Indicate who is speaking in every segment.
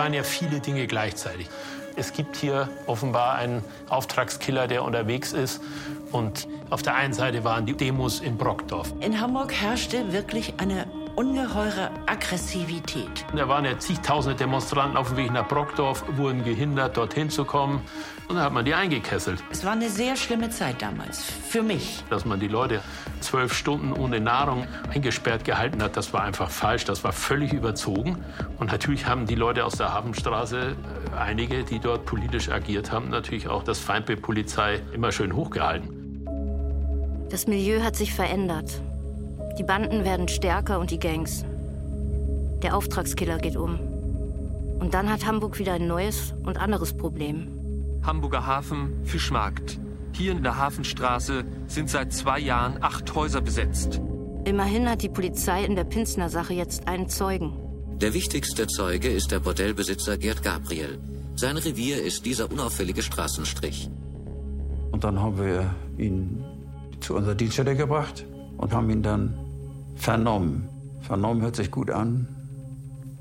Speaker 1: Es waren ja viele Dinge gleichzeitig. Es gibt hier offenbar einen Auftragskiller, der unterwegs ist. Und auf der einen Seite waren die Demos in Brockdorf.
Speaker 2: In Hamburg herrschte wirklich eine ungeheure Aggressivität.
Speaker 1: Da waren ja zigtausende Demonstranten auf dem Weg nach Brockdorf, wurden gehindert, dorthin zu kommen. Und dann hat man die eingekesselt.
Speaker 2: Es war eine sehr schlimme Zeit damals, für mich.
Speaker 1: Dass man die Leute zwölf Stunden ohne Nahrung eingesperrt gehalten hat, das war einfach falsch, das war völlig überzogen. Und natürlich haben die Leute aus der Hafenstraße, äh, einige, die dort politisch agiert haben, natürlich auch das Feindbild Polizei immer schön hochgehalten.
Speaker 3: Das Milieu hat sich verändert. Die Banden werden stärker und die Gangs. Der Auftragskiller geht um. Und dann hat Hamburg wieder ein neues und anderes Problem.
Speaker 4: Hamburger Hafen, Fischmarkt. Hier in der Hafenstraße sind seit zwei Jahren acht Häuser besetzt.
Speaker 3: Immerhin hat die Polizei in der Pinsner-Sache jetzt einen Zeugen.
Speaker 5: Der wichtigste Zeuge ist der Bordellbesitzer Gerd Gabriel. Sein Revier ist dieser unauffällige Straßenstrich.
Speaker 6: Und dann haben wir ihn zu unserer Dienststelle gebracht und haben ihn dann vernommen. Vernommen hört sich gut an,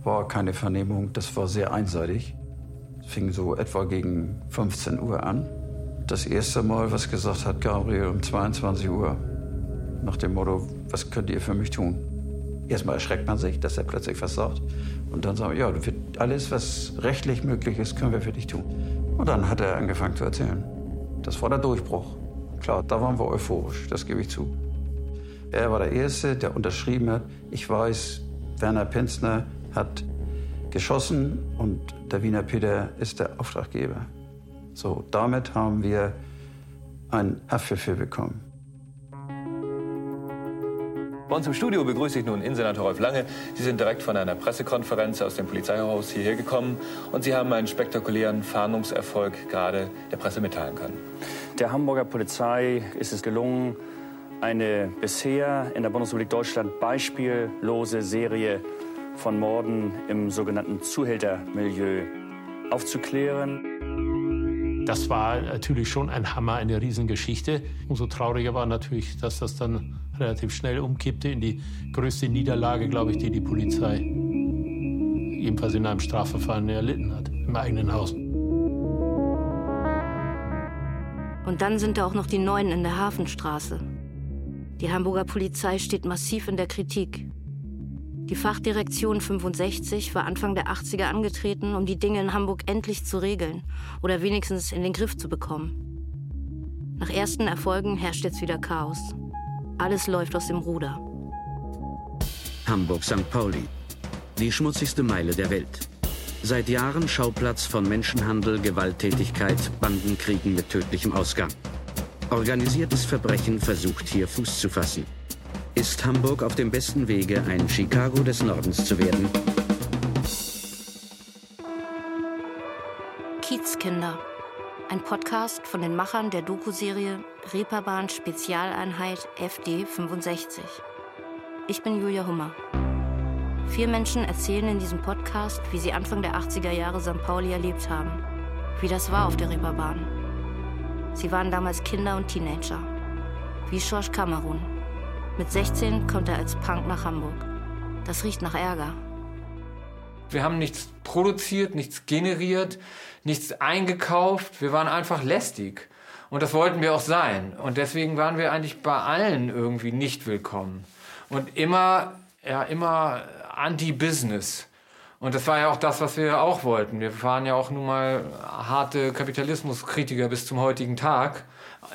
Speaker 6: war keine Vernehmung, das war sehr einseitig. Es fing so etwa gegen 15 Uhr an. Das erste Mal, was gesagt hat Gabriel um 22 Uhr, nach dem Motto, was könnt ihr für mich tun? Erstmal erschreckt man sich, dass er plötzlich was sagt. Und dann sagen wir, ja, alles, was rechtlich möglich ist, können wir für dich tun. Und dann hat er angefangen zu erzählen. Das war der Durchbruch. Klar, da waren wir euphorisch, das gebe ich zu. Er war der Erste, der unterschrieben hat, ich weiß, Werner Penzner hat geschossen und der Wiener Peter ist der Auftraggeber. So, damit haben wir einen Haftbefehl bekommen.
Speaker 7: Bei uns im Studio begrüße ich nun Innensenator Rolf Lange. Sie sind direkt von einer Pressekonferenz aus dem Polizeihaus hierher gekommen und Sie haben einen spektakulären Fahndungserfolg gerade der Presse mitteilen können.
Speaker 8: Der Hamburger Polizei ist es gelungen, eine bisher in der Bundesrepublik Deutschland beispiellose Serie von Morden im sogenannten Zuhältermilieu aufzuklären.
Speaker 1: Das war natürlich schon ein Hammer, eine Riesengeschichte. Umso trauriger war natürlich, dass das dann relativ schnell umkippte in die größte Niederlage, glaube ich, die die Polizei jedenfalls in einem Strafverfahren erlitten hat, im eigenen Haus.
Speaker 3: Und dann sind da auch noch die Neuen in der Hafenstraße. Die Hamburger Polizei steht massiv in der Kritik. Die Fachdirektion 65 war Anfang der 80er angetreten, um die Dinge in Hamburg endlich zu regeln oder wenigstens in den Griff zu bekommen. Nach ersten Erfolgen herrscht jetzt wieder Chaos. Alles läuft aus dem Ruder.
Speaker 5: Hamburg-St. Pauli. Die schmutzigste Meile der Welt. Seit Jahren Schauplatz von Menschenhandel, Gewalttätigkeit, Bandenkriegen mit tödlichem Ausgang. Organisiertes Verbrechen versucht hier Fuß zu fassen. Ist Hamburg auf dem besten Wege, ein Chicago des Nordens zu werden?
Speaker 3: Kiezkinder. Ein Podcast von den Machern der Doku-Serie Reeperbahn Spezialeinheit FD 65. Ich bin Julia Hummer. Vier Menschen erzählen in diesem Podcast, wie sie Anfang der 80er Jahre St. Pauli erlebt haben. Wie das war auf der Reeperbahn. Sie waren damals Kinder und Teenager. Wie George Kamerun. Mit 16 kommt er als Punk nach Hamburg. Das riecht nach Ärger.
Speaker 9: Wir haben nichts produziert, nichts generiert, nichts eingekauft. Wir waren einfach lästig. Und das wollten wir auch sein. Und deswegen waren wir eigentlich bei allen irgendwie nicht willkommen. Und immer, ja, immer Anti-Business. Und das war ja auch das, was wir auch wollten. Wir waren ja auch nun mal harte Kapitalismuskritiker bis zum heutigen Tag,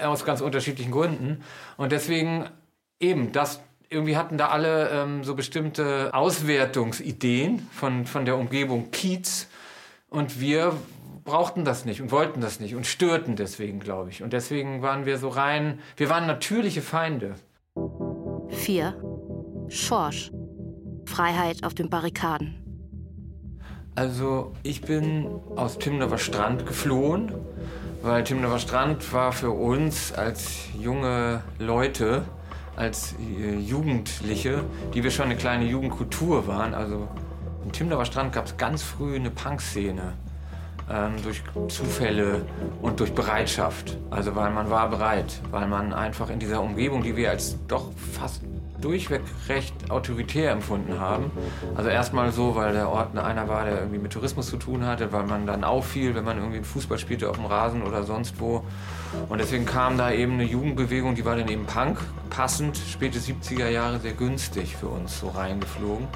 Speaker 9: aus ganz unterschiedlichen Gründen. Und deswegen eben, das irgendwie hatten da alle ähm, so bestimmte Auswertungsideen von, von der Umgebung Kiez. Und wir brauchten das nicht und wollten das nicht und störten deswegen, glaube ich. Und deswegen waren wir so rein, wir waren natürliche Feinde.
Speaker 3: 4. Schorsch. Freiheit auf den Barrikaden.
Speaker 9: Also ich bin aus Timnower Strand geflohen, weil Timnower Strand war für uns als junge Leute, als äh, Jugendliche, die wir schon eine kleine Jugendkultur waren. Also im Timnower Strand gab es ganz früh eine Punkszene. Ähm, durch Zufälle und durch Bereitschaft. Also weil man war bereit, weil man einfach in dieser Umgebung, die wir als doch fast durchweg recht autoritär empfunden haben. Also erstmal so, weil der Ort einer war, der irgendwie mit Tourismus zu tun hatte, weil man dann auffiel, wenn man irgendwie Fußball spielte auf dem Rasen oder sonst wo. Und deswegen kam da eben eine Jugendbewegung, die war dann eben Punk, passend, späte 70er Jahre sehr günstig für uns so reingeflogen.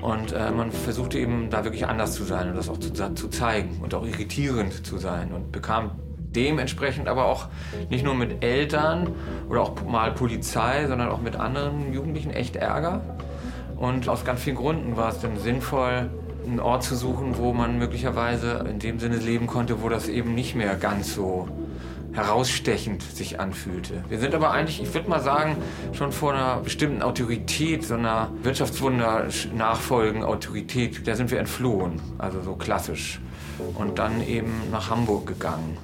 Speaker 9: Und äh, man versuchte eben da wirklich anders zu sein und das auch zu, zu zeigen und auch irritierend zu sein und bekam dementsprechend aber auch nicht nur mit Eltern oder auch mal Polizei, sondern auch mit anderen Jugendlichen echt Ärger. Und aus ganz vielen Gründen war es dann sinnvoll, einen Ort zu suchen, wo man möglicherweise in dem Sinne leben konnte, wo das eben nicht mehr ganz so herausstechend sich anfühlte. Wir sind aber eigentlich, ich würde mal sagen, schon vor einer bestimmten Autorität, so einer Wirtschaftswunder nachfolgen Autorität, der sind wir entflohen, also so klassisch. Und dann eben nach Hamburg gegangen.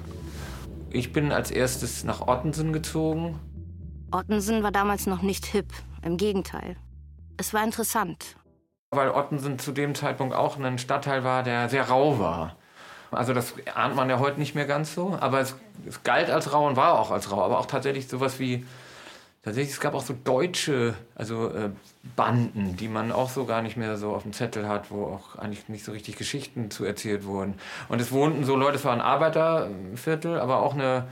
Speaker 9: Ich bin als erstes nach Ottensen gezogen.
Speaker 3: Ottensen war damals noch nicht hip, im Gegenteil. Es war interessant.
Speaker 9: Weil Ottensen zu dem Zeitpunkt auch ein Stadtteil war, der sehr rau war. Also das ahnt man ja heute nicht mehr ganz so, aber es, es galt als rau und war auch als rau, aber auch tatsächlich sowas wie tatsächlich es gab auch so deutsche, also äh, Banden, die man auch so gar nicht mehr so auf dem Zettel hat, wo auch eigentlich nicht so richtig Geschichten zu erzählt wurden. Und es wohnten so Leute, es war ein Arbeiterviertel, aber auch eine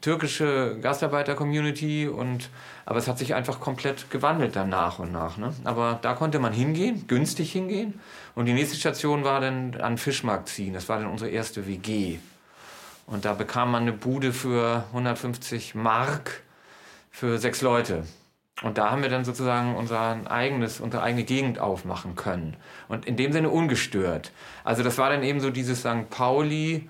Speaker 9: türkische Gastarbeiter-Community und aber es hat sich einfach komplett gewandelt dann nach und nach. Ne? Aber da konnte man hingehen, günstig hingehen. Und die nächste Station war dann an Fischmarkt ziehen. Das war dann unsere erste WG. Und da bekam man eine Bude für 150 Mark für sechs Leute. Und da haben wir dann sozusagen unser eigenes, unsere eigene Gegend aufmachen können. Und in dem Sinne ungestört. Also das war dann eben so dieses St. Pauli,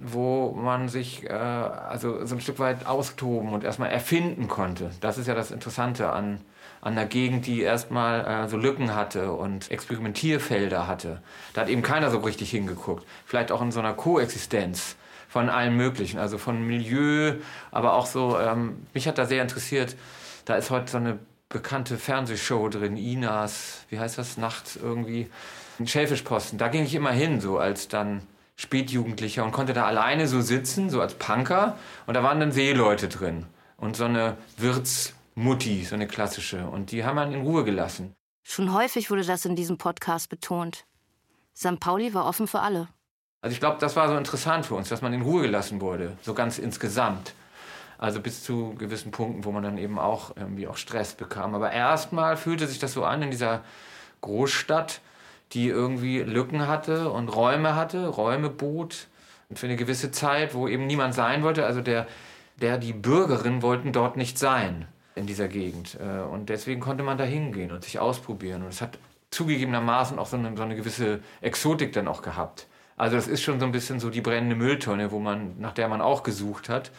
Speaker 9: wo man sich äh, also so ein Stück weit austoben und erstmal erfinden konnte. Das ist ja das Interessante an, an einer Gegend, die erstmal äh, so Lücken hatte und Experimentierfelder hatte. Da hat eben keiner so richtig hingeguckt. Vielleicht auch in so einer Koexistenz von allem Möglichen, also von Milieu, aber auch so, ähm, mich hat da sehr interessiert, da ist heute so eine bekannte Fernsehshow drin, Inas, wie heißt das, nachts irgendwie, ein Schäfischposten. Da ging ich immer hin, so als dann Spätjugendlicher und konnte da alleine so sitzen, so als Punker. Und da waren dann Seeleute drin und so eine Wirtsmutti, so eine klassische. Und die haben man in Ruhe gelassen.
Speaker 3: Schon häufig wurde das in diesem Podcast betont. St. Pauli war offen für alle.
Speaker 9: Also ich glaube, das war so interessant für uns, dass man in Ruhe gelassen wurde, so ganz insgesamt. Also bis zu gewissen Punkten, wo man dann eben auch irgendwie auch Stress bekam. Aber erstmal fühlte sich das so an in dieser Großstadt, die irgendwie Lücken hatte und Räume hatte, Räume bot und für eine gewisse Zeit, wo eben niemand sein wollte. Also der, der die Bürgerinnen wollten dort nicht sein in dieser Gegend. Äh, und deswegen konnte man da hingehen und sich ausprobieren. Und es hat zugegebenermaßen auch so eine, so eine gewisse Exotik dann auch gehabt. Also das ist schon so ein bisschen so die brennende Mülltonne, wo man, nach der man auch gesucht hat.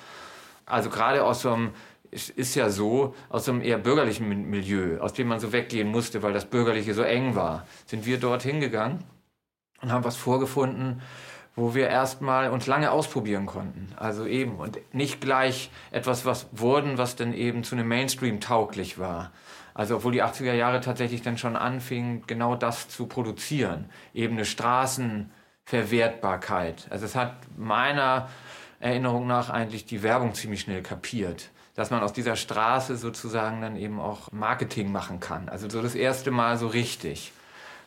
Speaker 9: Also gerade aus so einem, ist ja so, aus so einem eher bürgerlichen Milieu, aus dem man so weggehen musste, weil das Bürgerliche so eng war, sind wir dort hingegangen und haben was vorgefunden, wo wir erstmal uns lange ausprobieren konnten. Also eben und nicht gleich etwas, was wurden, was dann eben zu einem Mainstream tauglich war. Also obwohl die 80er Jahre tatsächlich dann schon anfingen, genau das zu produzieren. Eben eine Straßen, Verwertbarkeit. Also es hat meiner Erinnerung nach eigentlich die Werbung ziemlich schnell kapiert, dass man aus dieser Straße sozusagen dann eben auch Marketing machen kann. Also so das erste Mal so richtig.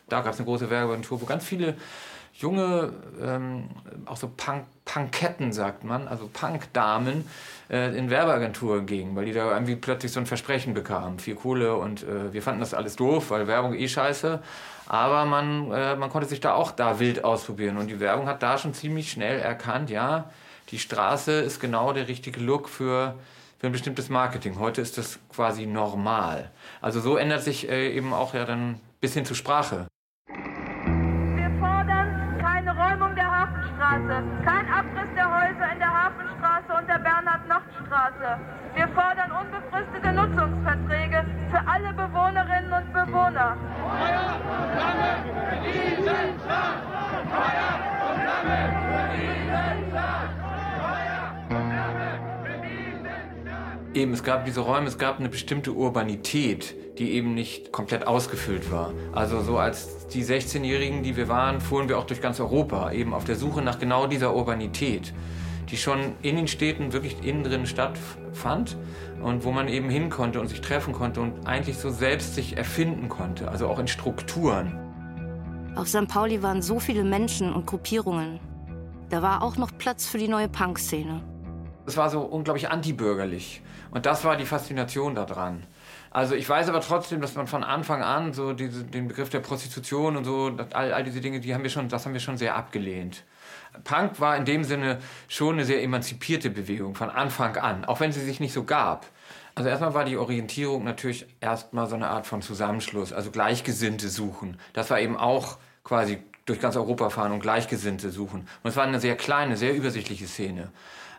Speaker 9: Da gab es eine große Werbeagentur, wo ganz viele junge, ähm, auch so Punk, Punketten, sagt man, also Punkdamen, äh, in Werbeagenturen gingen, weil die da irgendwie plötzlich so ein Versprechen bekamen. Viel Kohle und äh, wir fanden das alles doof, weil Werbung eh scheiße. Aber man, äh, man konnte sich da auch da wild ausprobieren. Und die Werbung hat da schon ziemlich schnell erkannt, ja, die Straße ist genau der richtige Look für, für ein bestimmtes Marketing. Heute ist das quasi normal. Also so ändert sich äh, eben auch ja dann bis hin zur Sprache.
Speaker 10: Wir fordern keine Räumung der Hafenstraße, kein Abriss der Häuser in der Hafenstraße und der Bernhard-Nocht-Straße. Wir fordern unbefristete Nutzungsverträge für alle Bewohnerinnen und Bewohner. Feuer und Flamme für diesen Staat! Feuer und Flamme für diesen Staat!
Speaker 9: Eben, es gab diese Räume, es gab eine bestimmte Urbanität, die eben nicht komplett ausgefüllt war. Also so als die 16-Jährigen, die wir waren, fuhren wir auch durch ganz Europa, eben auf der Suche nach genau dieser Urbanität die schon in den Städten wirklich innen drin stattfand und wo man eben hin konnte und sich treffen konnte und eigentlich so selbst sich erfinden konnte, also auch in Strukturen.
Speaker 3: Auf St. Pauli waren so viele Menschen und Gruppierungen. Da war auch noch Platz für die neue Punk-Szene.
Speaker 9: Es war so unglaublich antibürgerlich. Und das war die Faszination daran. Also ich weiß aber trotzdem, dass man von Anfang an so diese, den Begriff der Prostitution und so, all, all diese Dinge, die haben wir schon, das haben wir schon sehr abgelehnt. Punk war in dem Sinne schon eine sehr emanzipierte Bewegung von Anfang an, auch wenn sie sich nicht so gab. Also erstmal war die Orientierung natürlich erstmal so eine Art von Zusammenschluss, also Gleichgesinnte suchen. Das war eben auch quasi durch ganz Europa fahren und Gleichgesinnte suchen. Und es war eine sehr kleine, sehr übersichtliche Szene.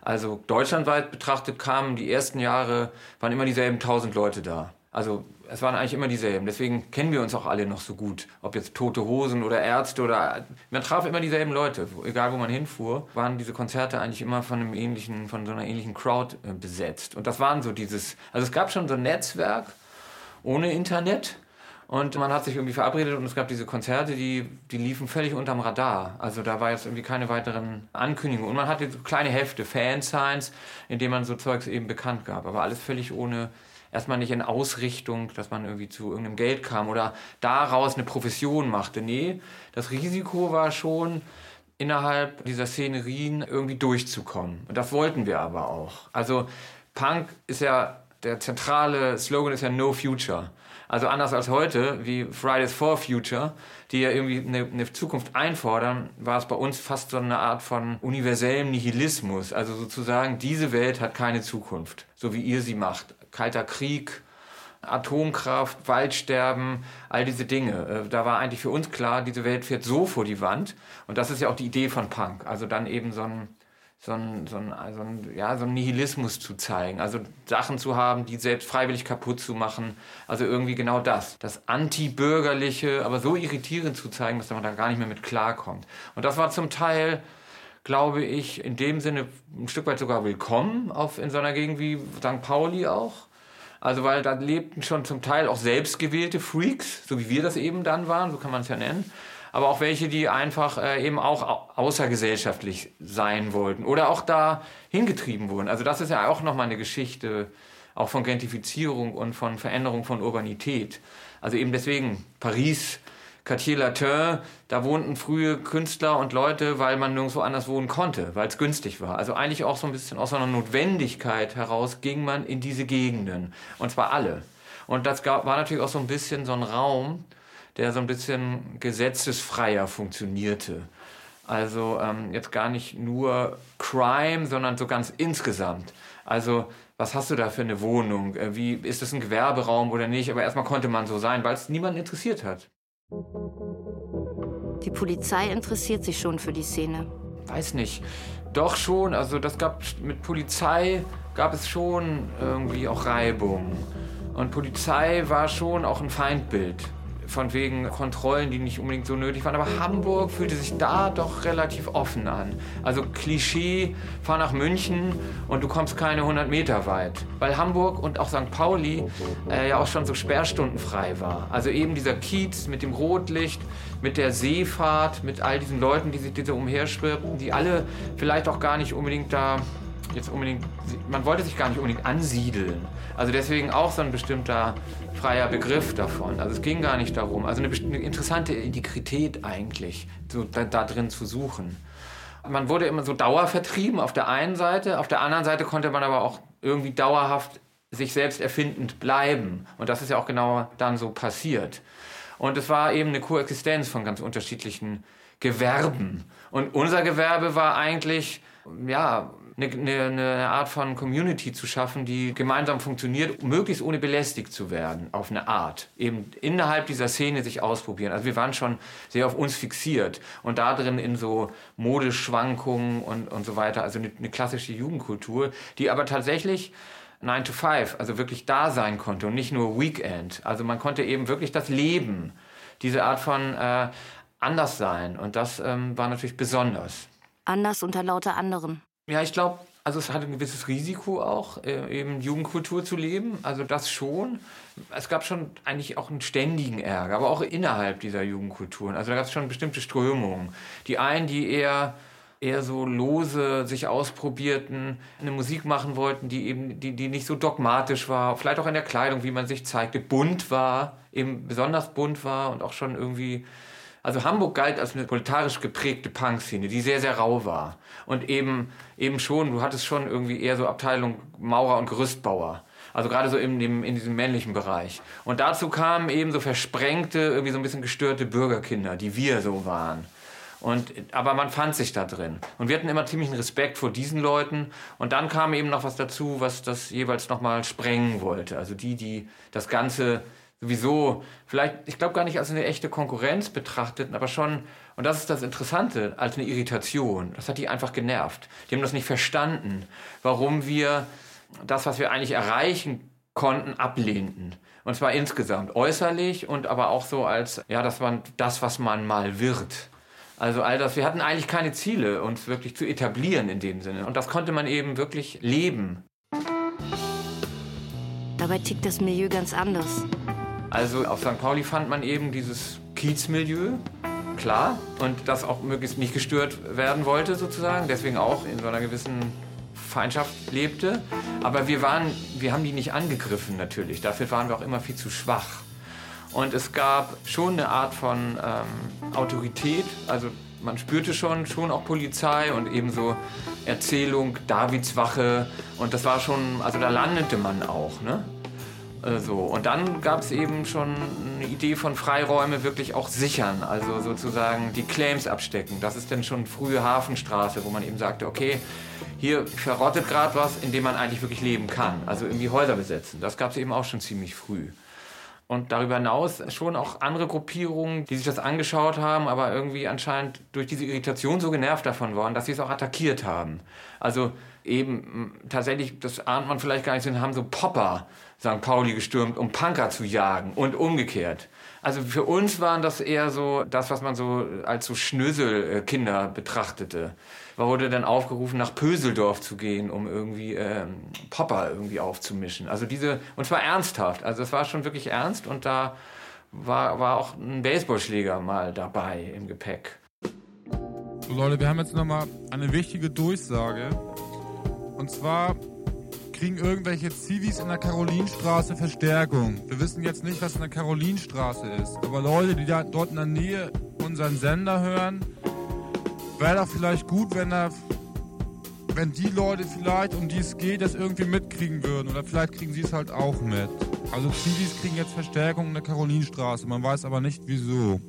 Speaker 9: Also deutschlandweit betrachtet kamen die ersten Jahre, waren immer dieselben tausend Leute da. Also es waren eigentlich immer dieselben. Deswegen kennen wir uns auch alle noch so gut. Ob jetzt tote Hosen oder Ärzte oder man traf immer dieselben Leute. Egal wo man hinfuhr, waren diese Konzerte eigentlich immer von einem ähnlichen, von so einer ähnlichen Crowd äh, besetzt. Und das waren so dieses. Also es gab schon so ein Netzwerk ohne Internet. Und man hat sich irgendwie verabredet und es gab diese Konzerte, die, die liefen völlig unterm Radar. Also da war jetzt irgendwie keine weiteren Ankündigungen. Und man hatte so kleine Hefte, Fansigns, in denen man so Zeugs eben bekannt gab. Aber alles völlig ohne, erstmal nicht in Ausrichtung, dass man irgendwie zu irgendeinem Geld kam oder daraus eine Profession machte. Nee, das Risiko war schon, innerhalb dieser Szenerien irgendwie durchzukommen. Und das wollten wir aber auch. Also Punk ist ja, der zentrale Slogan ist ja No Future. Also anders als heute, wie Fridays for Future, die ja irgendwie eine, eine, Zukunft einfordern, war es bei uns fast so eine Art von universellem Nihilismus. Also sozusagen, diese Welt hat keine Zukunft, so wie ihr sie macht. Kalter Krieg, Atomkraft, Waldsterben, all diese Dinge. Äh, da war eigentlich für uns klar, diese Welt fährt so vor die Wand. Und das ist ja auch die Idee von Punk. Also dann eben so ein so ein, so ein, so ein, ja, so ein Nihilismus zu zeigen. Also Sachen zu haben, die selbst freiwillig kaputt zu machen. Also irgendwie genau das. Das Anti-Bürgerliche, aber so irritierend zu zeigen, dass man da gar nicht mehr mit klarkommt. Und das war zum Teil, glaube ich, in dem Sinne ein Stück weit sogar willkommen auf, in so einer Gegend wie St. Pauli auch. Also weil da lebten schon zum Teil auch selbstgewählte Freaks, so wie wir das eben dann waren, so kann man es ja nennen aber auch welche, die einfach äh, eben auch außergesellschaftlich sein wollten oder auch da hingetrieben wurden. Also das ist ja auch nochmal eine Geschichte auch von Gentrifizierung und von Veränderung von Urbanität. Also eben deswegen Paris, Quartier Latin, da wohnten frühe Künstler und Leute, weil man nirgendwo anders wohnen konnte, weil es günstig war. Also eigentlich auch so ein bisschen aus einer Notwendigkeit heraus ging man in diese Gegenden. Und zwar alle. Und das war natürlich auch so ein bisschen so ein Raum, der so ein bisschen gesetzesfreier funktionierte. Also ähm, jetzt gar nicht nur Crime, sondern so ganz insgesamt. Also was hast du da für eine Wohnung? Äh, wie ist das ein Gewerberaum oder nicht? Aber erstmal konnte man so sein, weil es niemanden interessiert hat.
Speaker 3: Die Polizei interessiert sich schon für die Szene.
Speaker 9: Weiß nicht. Doch schon. Also das gab mit Polizei gab es schon irgendwie auch Reibung. Und Polizei war schon auch ein Feindbild von wegen Kontrollen, die nicht unbedingt so nötig waren. Aber Hamburg fühlte sich da doch relativ offen an. Also Klischee, fahr nach München und du kommst keine 100 Meter weit. Weil Hamburg und auch St. Pauli äh, ja auch schon so sperrstundenfrei war. Also eben dieser Kiez mit dem Rotlicht, mit der Seefahrt, mit all diesen Leuten, die sich diese umherschwirrten, die alle vielleicht auch gar nicht unbedingt da jetzt unbedingt, man wollte sich gar nicht unbedingt ansiedeln. Also deswegen auch so ein bestimmter freier Begriff davon. Also es ging gar nicht darum, also eine, eine interessante Integrität eigentlich, so da, da, drin zu suchen. Man wurde immer so dauervertrieben auf der einen Seite, auf der anderen Seite konnte man aber auch irgendwie dauerhaft sich selbst erfindend bleiben. Und das ist ja auch genau dann so passiert. Und es war eben eine Koexistenz von ganz unterschiedlichen Gewerben. Und unser Gewerbe war eigentlich, ja, eine, eine, Art von Community zu schaffen, die gemeinsam funktioniert, möglichst ohne belästigt zu werden, auf eine Art. Eben innerhalb dieser Szene sich ausprobieren. Also wir waren schon sehr auf uns fixiert und da drin in so Modeschwankungen und, und so weiter. Also eine, eine klassische Jugendkultur, die aber tatsächlich 9 to 5, also wirklich da sein konnte und nicht nur Weekend. Also man konnte eben wirklich das Leben, diese Art von äh, Anderssein und das ähm, war natürlich besonders.
Speaker 3: Anders unter lauter anderen.
Speaker 9: Ja, ich glaube, also es hat ein gewisses Risiko auch, äh, eben Jugendkultur zu leben. Also das schon. Es gab schon eigentlich auch einen ständigen Ärger, aber auch innerhalb dieser Jugendkulturen. Also da gab es schon bestimmte Strömungen. Die einen, die eher eher so lose sich ausprobierten, eine Musik machen wollten, die eben, die, die nicht so dogmatisch war, vielleicht auch in der Kleidung, wie man sich zeigte, bunt war, eben besonders bunt war und auch schon irgendwie also Hamburg galt als eine proletarisch geprägte Punkszene, die sehr, sehr rau war. Und eben, eben schon, du hattest schon irgendwie eher so Abteilung Maurer und Gerüstbauer. Also gerade so in, dem, in diesem männlichen Bereich. Und dazu kamen eben so versprengte, irgendwie so ein bisschen gestörte Bürgerkinder, die wir so waren. Und, aber man fand sich da drin. Und wir hatten immer ziemlichen Respekt vor diesen Leuten. Und dann kam eben noch was dazu, was das jeweils nochmal sprengen wollte. Also die, die das Ganze sowieso vielleicht, ich glaube gar nicht als eine echte Konkurrenz betrachteten, aber schon, und das ist das Interessante, als eine Irritation. Das hat die einfach genervt. Die haben das nicht verstanden, warum wir das, was wir eigentlich erreichen konnten, ablehnten. Und zwar insgesamt, äußerlich und aber auch so als, ja, das war das, was man mal wird. Also all das, wir hatten eigentlich keine Ziele, uns wirklich zu etablieren in dem Sinne. Und das konnte man eben wirklich leben.
Speaker 3: Dabei tickt das Milieu ganz anders.
Speaker 9: Also auf St. Pauli fand man eben dieses Kiezmilieu, klar, und das auch möglichst nicht gestört werden wollte sozusagen, deswegen auch in so einer gewissen Feindschaft lebte. Aber wir waren, wir haben die nicht angegriffen natürlich, dafür waren wir auch immer viel zu schwach. Und es gab schon eine Art von ähm, Autorität, also man spürte schon, schon auch Polizei und ebenso Erzählung, Davidswache und das war schon, also da landete man auch, ne? Äh, so. Und dann gab es eben schon eine Idee von Freiräume wirklich auch sichern, also sozusagen die Claims abstecken. Das ist dann schon frühe Hafenstraße, wo man eben sagte, okay, hier verrottet gerade was, in dem man eigentlich wirklich leben kann. Also irgendwie Häuser besetzen. Das gab es eben auch schon ziemlich früh. Und darüber hinaus schon auch andere Gruppierungen, die sich das angeschaut haben, aber irgendwie anscheinend durch diese Irritation so genervt davon waren, dass sie es auch attackiert haben. Also eben tatsächlich, das ahnt man vielleicht gar nicht, sind, haben so Popper St. Pauli gestürmt, um Punker zu jagen und umgekehrt. Also für uns waren das eher so das, was man so als so Schnöselkinder betrachtete. Man wurde dann aufgerufen, nach Pöseldorf zu gehen, um irgendwie ähm, Popper irgendwie aufzumischen. Also diese, und zwar ernsthaft. Also es war schon wirklich ernst und da war, war auch ein Baseballschläger mal dabei im Gepäck.
Speaker 11: So Leute, wir haben jetzt nochmal eine wichtige Durchsage. Und zwar kriegen irgendwelche Zivis in der Karolinstraße Verstärkung. Wir wissen jetzt nicht, was in der Karolinstraße ist. Aber Leute, die da dort in der Nähe unseren Sender hören, wäre doch vielleicht gut, wenn er wenn die Leute vielleicht, um die es geht, das irgendwie mitkriegen würden. Oder vielleicht kriegen sie es halt auch mit. Also Zivis kriegen jetzt Verstärkung in der Karolinstraße. Man weiß aber nicht wieso.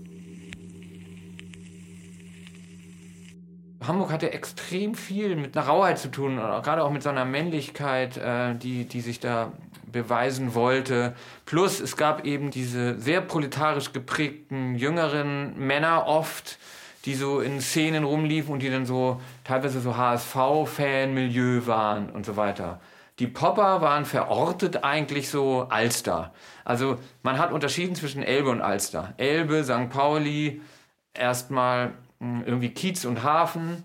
Speaker 9: Hamburg hatte extrem viel mit einer Rauheit zu tun, gerade auch mit so einer Männlichkeit, äh, die, die sich da beweisen wollte. Plus es gab eben diese sehr proletarisch geprägten jüngeren Männer oft, die so in Szenen rumliefen und die dann so teilweise so HSV-Fan-Milieu waren und so weiter. Die Popper waren verortet eigentlich so Alster. Also man hat unterschieden zwischen Elbe und Alster. Elbe, St. Pauli, erstmal irgendwie Kiez und Hafen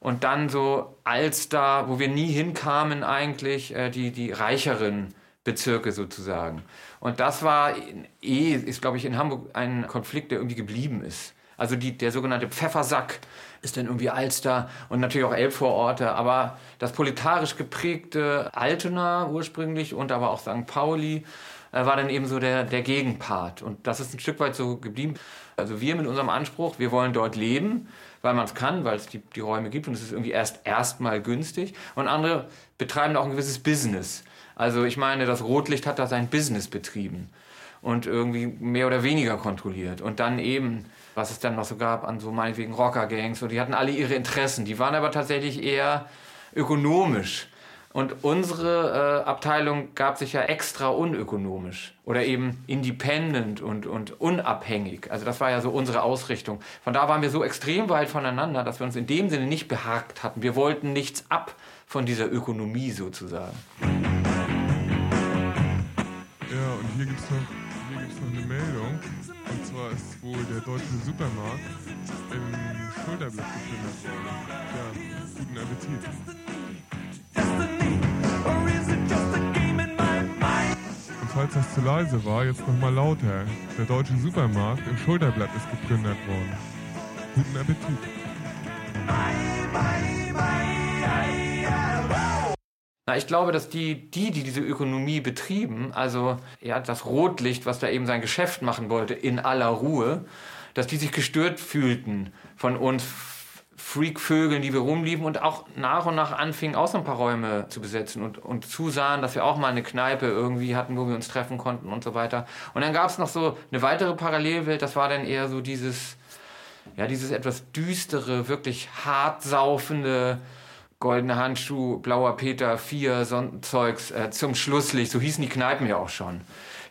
Speaker 9: und dann so Alster, wo wir nie hinkamen eigentlich, äh, die, die reicheren Bezirke sozusagen. Und das war eh, ist glaube ich in Hamburg ein Konflikt, der irgendwie geblieben ist. Also die, der sogenannte Pfeffersack ist dann irgendwie Alster und natürlich auch Elbvororte, aber das proletarisch geprägte Altona ursprünglich und aber auch St. Pauli äh, war dann eben so der, der Gegenpart. Und das ist ein Stück weit so geblieben. Also wir mit unserem Anspruch, wir wollen dort leben, weil man es kann, weil es die, die Räume gibt und es ist irgendwie erst erstmal günstig. Und andere betreiben auch ein gewisses Business. Also ich meine, das Rotlicht hat da sein Business betrieben und irgendwie mehr oder weniger kontrolliert. Und dann eben, was es dann noch so gab an so meinetwegen Rocker-Gangs, und die hatten alle ihre Interessen. Die waren aber tatsächlich eher ökonomisch. Und unsere äh, Abteilung gab sich ja extra unökonomisch oder eben independent und, und unabhängig. Also das war ja so unsere Ausrichtung. Von da waren wir so extrem weit voneinander, dass wir uns in dem Sinne nicht behagt hatten. Wir wollten nichts ab von dieser Ökonomie sozusagen. Ja,
Speaker 11: und hier gibt es noch, noch eine Meldung. Und zwar ist wohl der deutsche Supermarkt im Schulterblatt gefunden worden. Ja, guten Appetit. falls das zu leise war, jetzt nochmal lauter. Der deutsche Supermarkt im Schulterblatt ist geplündert worden. Guten Appetit.
Speaker 9: Na, ich glaube, dass die, die, die diese Ökonomie betrieben, also ja, das Rotlicht, was da eben sein Geschäft machen wollte, in aller Ruhe, dass die sich gestört fühlten von uns, Freakvögeln, die wir rumlieben und auch nach und nach anfingen, auch so ein paar Räume zu besetzen und, und zusahen, dass wir auch mal eine Kneipe irgendwie hatten, wo wir uns treffen konnten und so weiter. Und dann gab es noch so eine weitere Parallelwelt, das war dann eher so dieses, ja, dieses etwas düstere, wirklich hart saufende, Goldene Handschuh, Blauer Peter, Vier, so Zeugs äh, zum Schlusslicht, so hießen die Kneipen ja auch schon.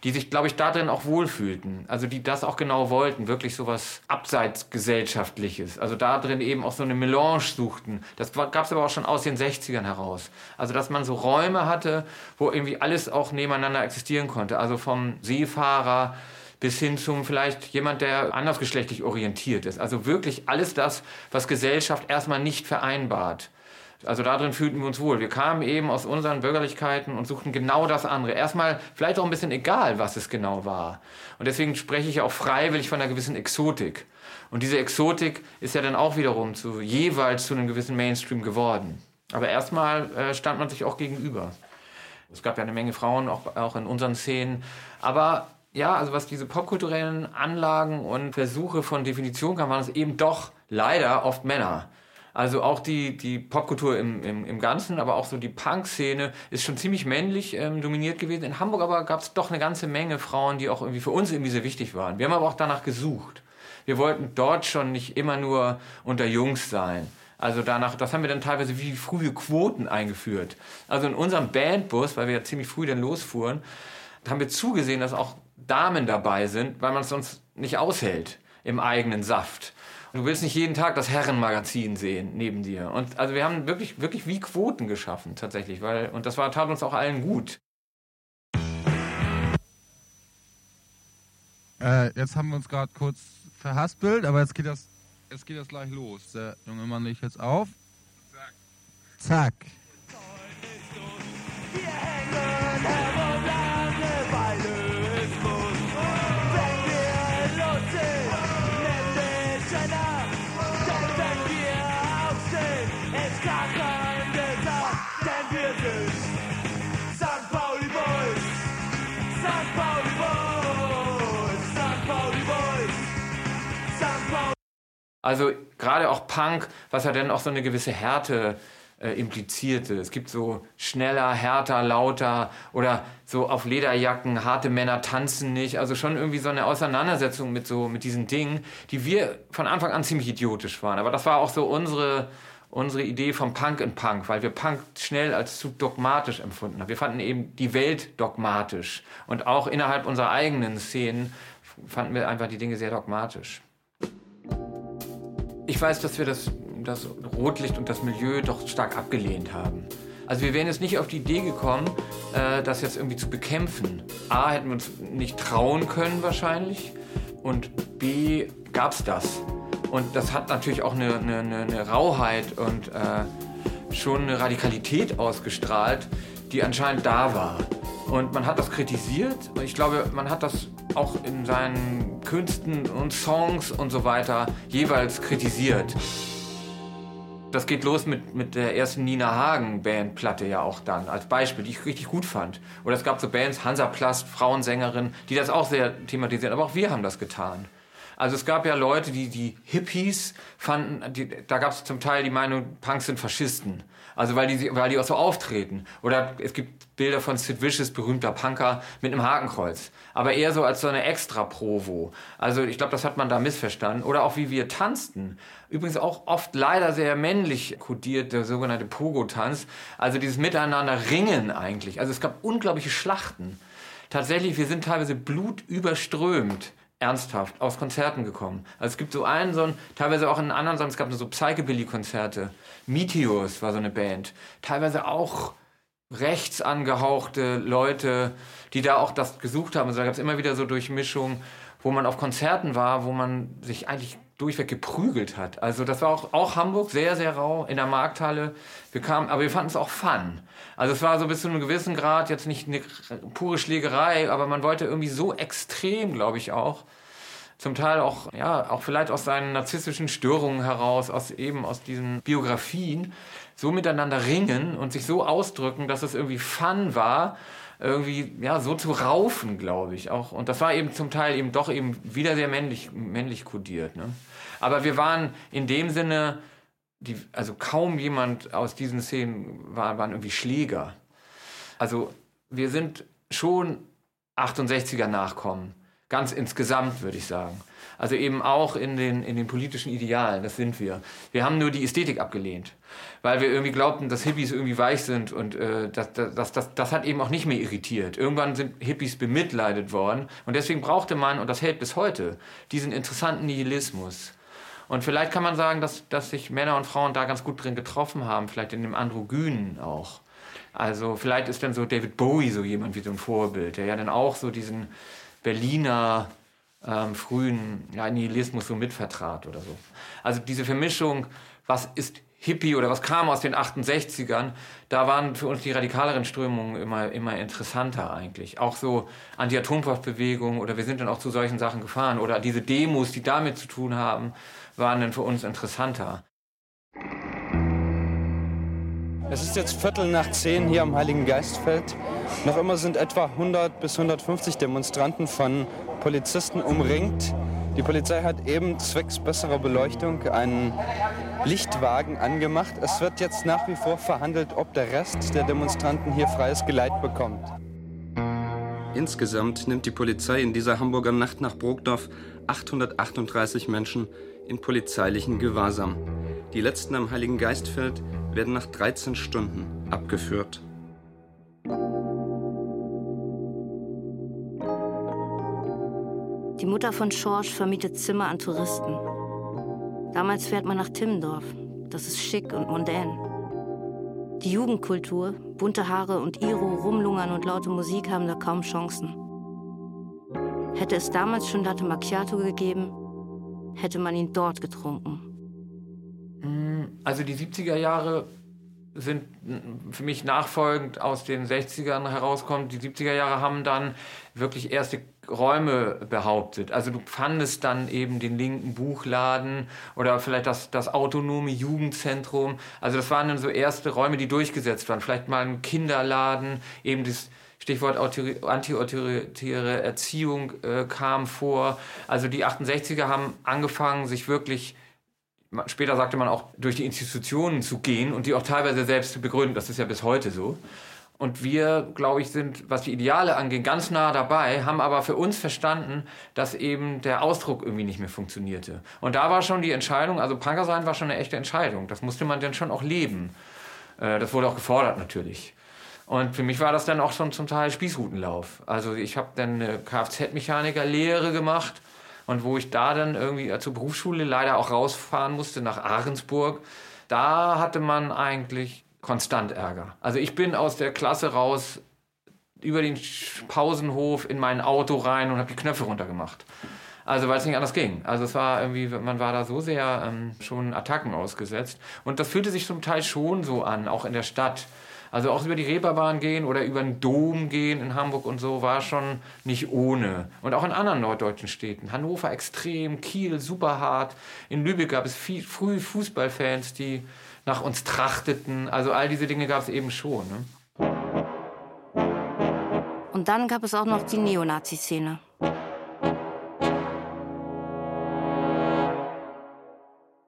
Speaker 9: Die sich, glaube ich, darin auch wohlfühlten. Also die das auch genau wollten, wirklich so was Abseitsgesellschaftliches. Also da drin eben auch so eine Melange suchten. Das gab es aber auch schon aus den 60ern heraus. Also dass man so Räume hatte, wo irgendwie alles auch nebeneinander existieren konnte. Also vom Seefahrer bis hin zum vielleicht jemand, der andersgeschlechtlich orientiert ist. Also wirklich alles das, was Gesellschaft erstmal nicht vereinbart. Also darin fühlten wir uns wohl. Wir kamen eben aus unseren Bürgerlichkeiten und suchten genau das andere. Erstmal vielleicht auch ein bisschen egal, was es genau war. Und deswegen spreche ich auch freiwillig von einer gewissen Exotik. Und diese Exotik ist ja dann auch wiederum zu, jeweils zu einem gewissen Mainstream geworden. Aber erstmal äh, stand man sich auch gegenüber. Es gab ja eine Menge Frauen, auch, auch in unseren Szenen. Aber ja, also was diese popkulturellen Anlagen und Versuche von Definition kam, waren es eben doch leider oft Männer. Also auch die, die Popkultur im, im, im Ganzen, aber auch so die Punk-Szene ist schon ziemlich männlich ähm, dominiert gewesen. In Hamburg aber gab es doch eine ganze Menge Frauen, die auch irgendwie für uns irgendwie sehr wichtig waren. Wir haben aber auch danach gesucht. Wir wollten dort schon nicht immer nur unter Jungs sein. Also danach, das haben wir dann teilweise wie frühe Quoten eingeführt. Also in unserem Bandbus, weil wir ja ziemlich früh dann losfuhren, haben wir zugesehen, dass auch Damen dabei sind, weil man es sonst nicht aushält im eigenen Saft. Du willst nicht jeden Tag das Herrenmagazin sehen neben dir. Und also wir haben wirklich, wirklich wie Quoten geschaffen, tatsächlich, weil, und das war, tat uns auch allen gut.
Speaker 11: Äh, jetzt haben wir uns gerade kurz verhaspelt, aber jetzt geht das, jetzt geht das gleich los. Der junge Mann legt jetzt auf. Zack. Zack. Wir hängen
Speaker 9: Also gerade auch Punk, was ja dann auch so eine gewisse Härte äh, implizierte. Es gibt so schneller, härter, lauter oder so auf Lederjacken, harte Männer tanzen nicht. Also schon irgendwie so eine Auseinandersetzung mit so mit diesen Dingen, die wir von Anfang an ziemlich idiotisch waren. Aber das war auch so unsere unsere Idee vom Punk in Punk, weil wir Punk schnell als zu dogmatisch empfunden haben. Wir fanden eben die Welt dogmatisch und auch innerhalb unserer eigenen Szenen fanden wir einfach die Dinge sehr dogmatisch. Ich weiß, dass wir das, das Rotlicht und das Milieu doch stark abgelehnt haben. Also wir wären jetzt nicht auf die Idee gekommen, äh, das jetzt irgendwie zu bekämpfen. A, hätten wir uns nicht trauen können wahrscheinlich und B, gab es das. Und das hat natürlich auch eine, eine, eine Rauheit und äh, schon eine Radikalität ausgestrahlt, die anscheinend da war. Und man hat das kritisiert. Ich glaube, man hat das auch in seinen Künsten und Songs und so weiter jeweils kritisiert. Das geht los mit, mit der ersten Nina Hagen Bandplatte ja auch dann als Beispiel, die ich richtig gut fand. Oder es gab so Bands, Hansaplast, Frauensängerin, die das auch sehr thematisieren. Aber auch wir haben das getan. Also es gab ja Leute, die die Hippies fanden, die, da gab es zum Teil die Meinung, Punks sind Faschisten. Also weil die, weil die auch so auftreten. Oder es gibt Bilder von Sid Vicious, berühmter Punker, mit einem Hakenkreuz. Aber eher so als so eine Extra-Provo. Also ich glaube, das hat man da missverstanden. Oder auch wie wir tanzten. Übrigens auch oft leider sehr männlich kodiert, der sogenannte Pogo-Tanz. Also dieses Miteinander ringen eigentlich. Also es gab unglaubliche Schlachten. Tatsächlich, wir sind teilweise blutüberströmt ernsthaft aus Konzerten gekommen. Also es gibt so einen, so einen, teilweise auch in anderen es gab so Psychobilly-Konzerte. Meteors war so eine Band. Teilweise auch rechts angehauchte Leute, die da auch das gesucht haben. Also da gab es immer wieder so Durchmischungen, wo man auf Konzerten war, wo man sich eigentlich durchweg geprügelt hat. Also das war auch, auch Hamburg, sehr, sehr rau, in der Markthalle. Wir kamen, aber wir fanden es auch fun. Also es war so bis zu einem gewissen Grad jetzt nicht eine pure Schlägerei, aber man wollte irgendwie so extrem, glaube ich auch, zum Teil auch, ja, auch vielleicht aus seinen narzisstischen Störungen heraus, aus eben aus diesen Biografien, so miteinander ringen und sich so ausdrücken, dass es irgendwie Fun war, irgendwie, ja, so zu raufen, glaube ich auch. Und das war eben zum Teil eben doch eben wieder sehr männlich, männlich kodiert, ne? Aber wir waren in dem Sinne, die, also kaum jemand aus diesen Szenen war, waren irgendwie Schläger. Also wir sind schon 68er Nachkommen, ganz insgesamt würde ich sagen. Also eben auch in den, in den politischen Idealen, das sind wir. Wir haben nur die Ästhetik abgelehnt, weil wir irgendwie glaubten, dass Hippies irgendwie weich sind und äh, das, das, das, das hat eben auch nicht mehr irritiert. Irgendwann sind Hippies bemitleidet worden und deswegen brauchte man, und das hält bis heute, diesen interessanten Nihilismus. Und vielleicht kann man sagen, dass, dass sich Männer und Frauen da ganz gut drin getroffen haben, vielleicht in dem Androgynen auch. Also vielleicht ist dann so David Bowie so jemand wie so ein Vorbild, der ja dann auch so diesen Berliner ähm, frühen ja, Nihilismus so mitvertrat oder so. Also diese Vermischung, was ist Hippie oder was kam aus den 68ern, da waren für uns die radikaleren Strömungen immer, immer interessanter eigentlich. Auch so Anti-Atomkraftbewegung oder wir sind dann auch zu solchen Sachen gefahren oder diese Demos, die damit zu tun haben, waren dann für uns interessanter.
Speaker 12: Es ist jetzt Viertel nach zehn hier am Heiligen Geistfeld. Noch immer sind etwa 100 bis 150 Demonstranten von Polizisten umringt. Die Polizei hat eben zwecks besserer Beleuchtung einen Lichtwagen angemacht. Es wird jetzt nach wie vor verhandelt, ob der Rest der Demonstranten hier freies Geleit bekommt. Insgesamt nimmt die Polizei in dieser Hamburger Nacht nach Brokdorf 838 Menschen in polizeilichen Gewahrsam. Die letzten am Heiligen Geistfeld werden nach 13 Stunden abgeführt.
Speaker 3: Die Mutter von Schorsch vermietet Zimmer an Touristen. Damals fährt man nach Timmendorf. Das ist schick und mondän. Die Jugendkultur, bunte Haare und Iro, Rumlungern und laute Musik haben da kaum Chancen. Hätte es damals schon Latte Macchiato gegeben, hätte man ihn dort getrunken.
Speaker 9: Also die 70er Jahre sind für mich nachfolgend aus den 60ern herauskommt. Die 70er Jahre haben dann wirklich erste Räume behauptet. Also du fandest dann eben den linken Buchladen oder vielleicht das, das autonome Jugendzentrum. Also das waren dann so erste Räume, die durchgesetzt waren. Vielleicht mal ein Kinderladen, eben das Stichwort antiautoritäre Erziehung äh, kam vor. Also die 68er haben angefangen, sich wirklich später sagte man auch, durch die Institutionen zu gehen und die auch teilweise selbst zu begründen. Das ist ja bis heute so. Und wir, glaube ich, sind, was die Ideale angeht, ganz nah dabei, haben aber für uns verstanden, dass eben der Ausdruck irgendwie nicht mehr funktionierte. Und da war schon die Entscheidung, also Punker sein war schon eine echte Entscheidung. Das musste man dann schon auch leben. Äh, das wurde auch gefordert natürlich. Und für mich war das dann auch schon zum Teil Spießrutenlauf. Also ich habe dann eine Kfz-Mechaniker-Lehre gemacht und wo ich da dann irgendwie zur Berufsschule leider auch rausfahren musste nach Ahrensburg, da hatte man eigentlich konstant Ärger. Also ich bin aus der Klasse raus über den Pausenhof in mein Auto rein und habe die Knöpfe runtergemacht. Also weil es nicht anders ging. Also es war irgendwie, man war da so sehr ähm, schon Attacken ausgesetzt. Und das fühlte sich zum Teil schon so an, auch in der Stadt. Also auch über die Reeperbahn gehen oder über den Dom gehen in Hamburg und so war schon nicht ohne. Und auch in anderen norddeutschen Städten. Hannover extrem, Kiel super hart. In Lübeck gab es viel, früh Fußballfans, die nach uns trachteten. Also all diese Dinge gab es eben schon. Ne?
Speaker 3: Und dann gab es auch noch die Neonazi-Szene.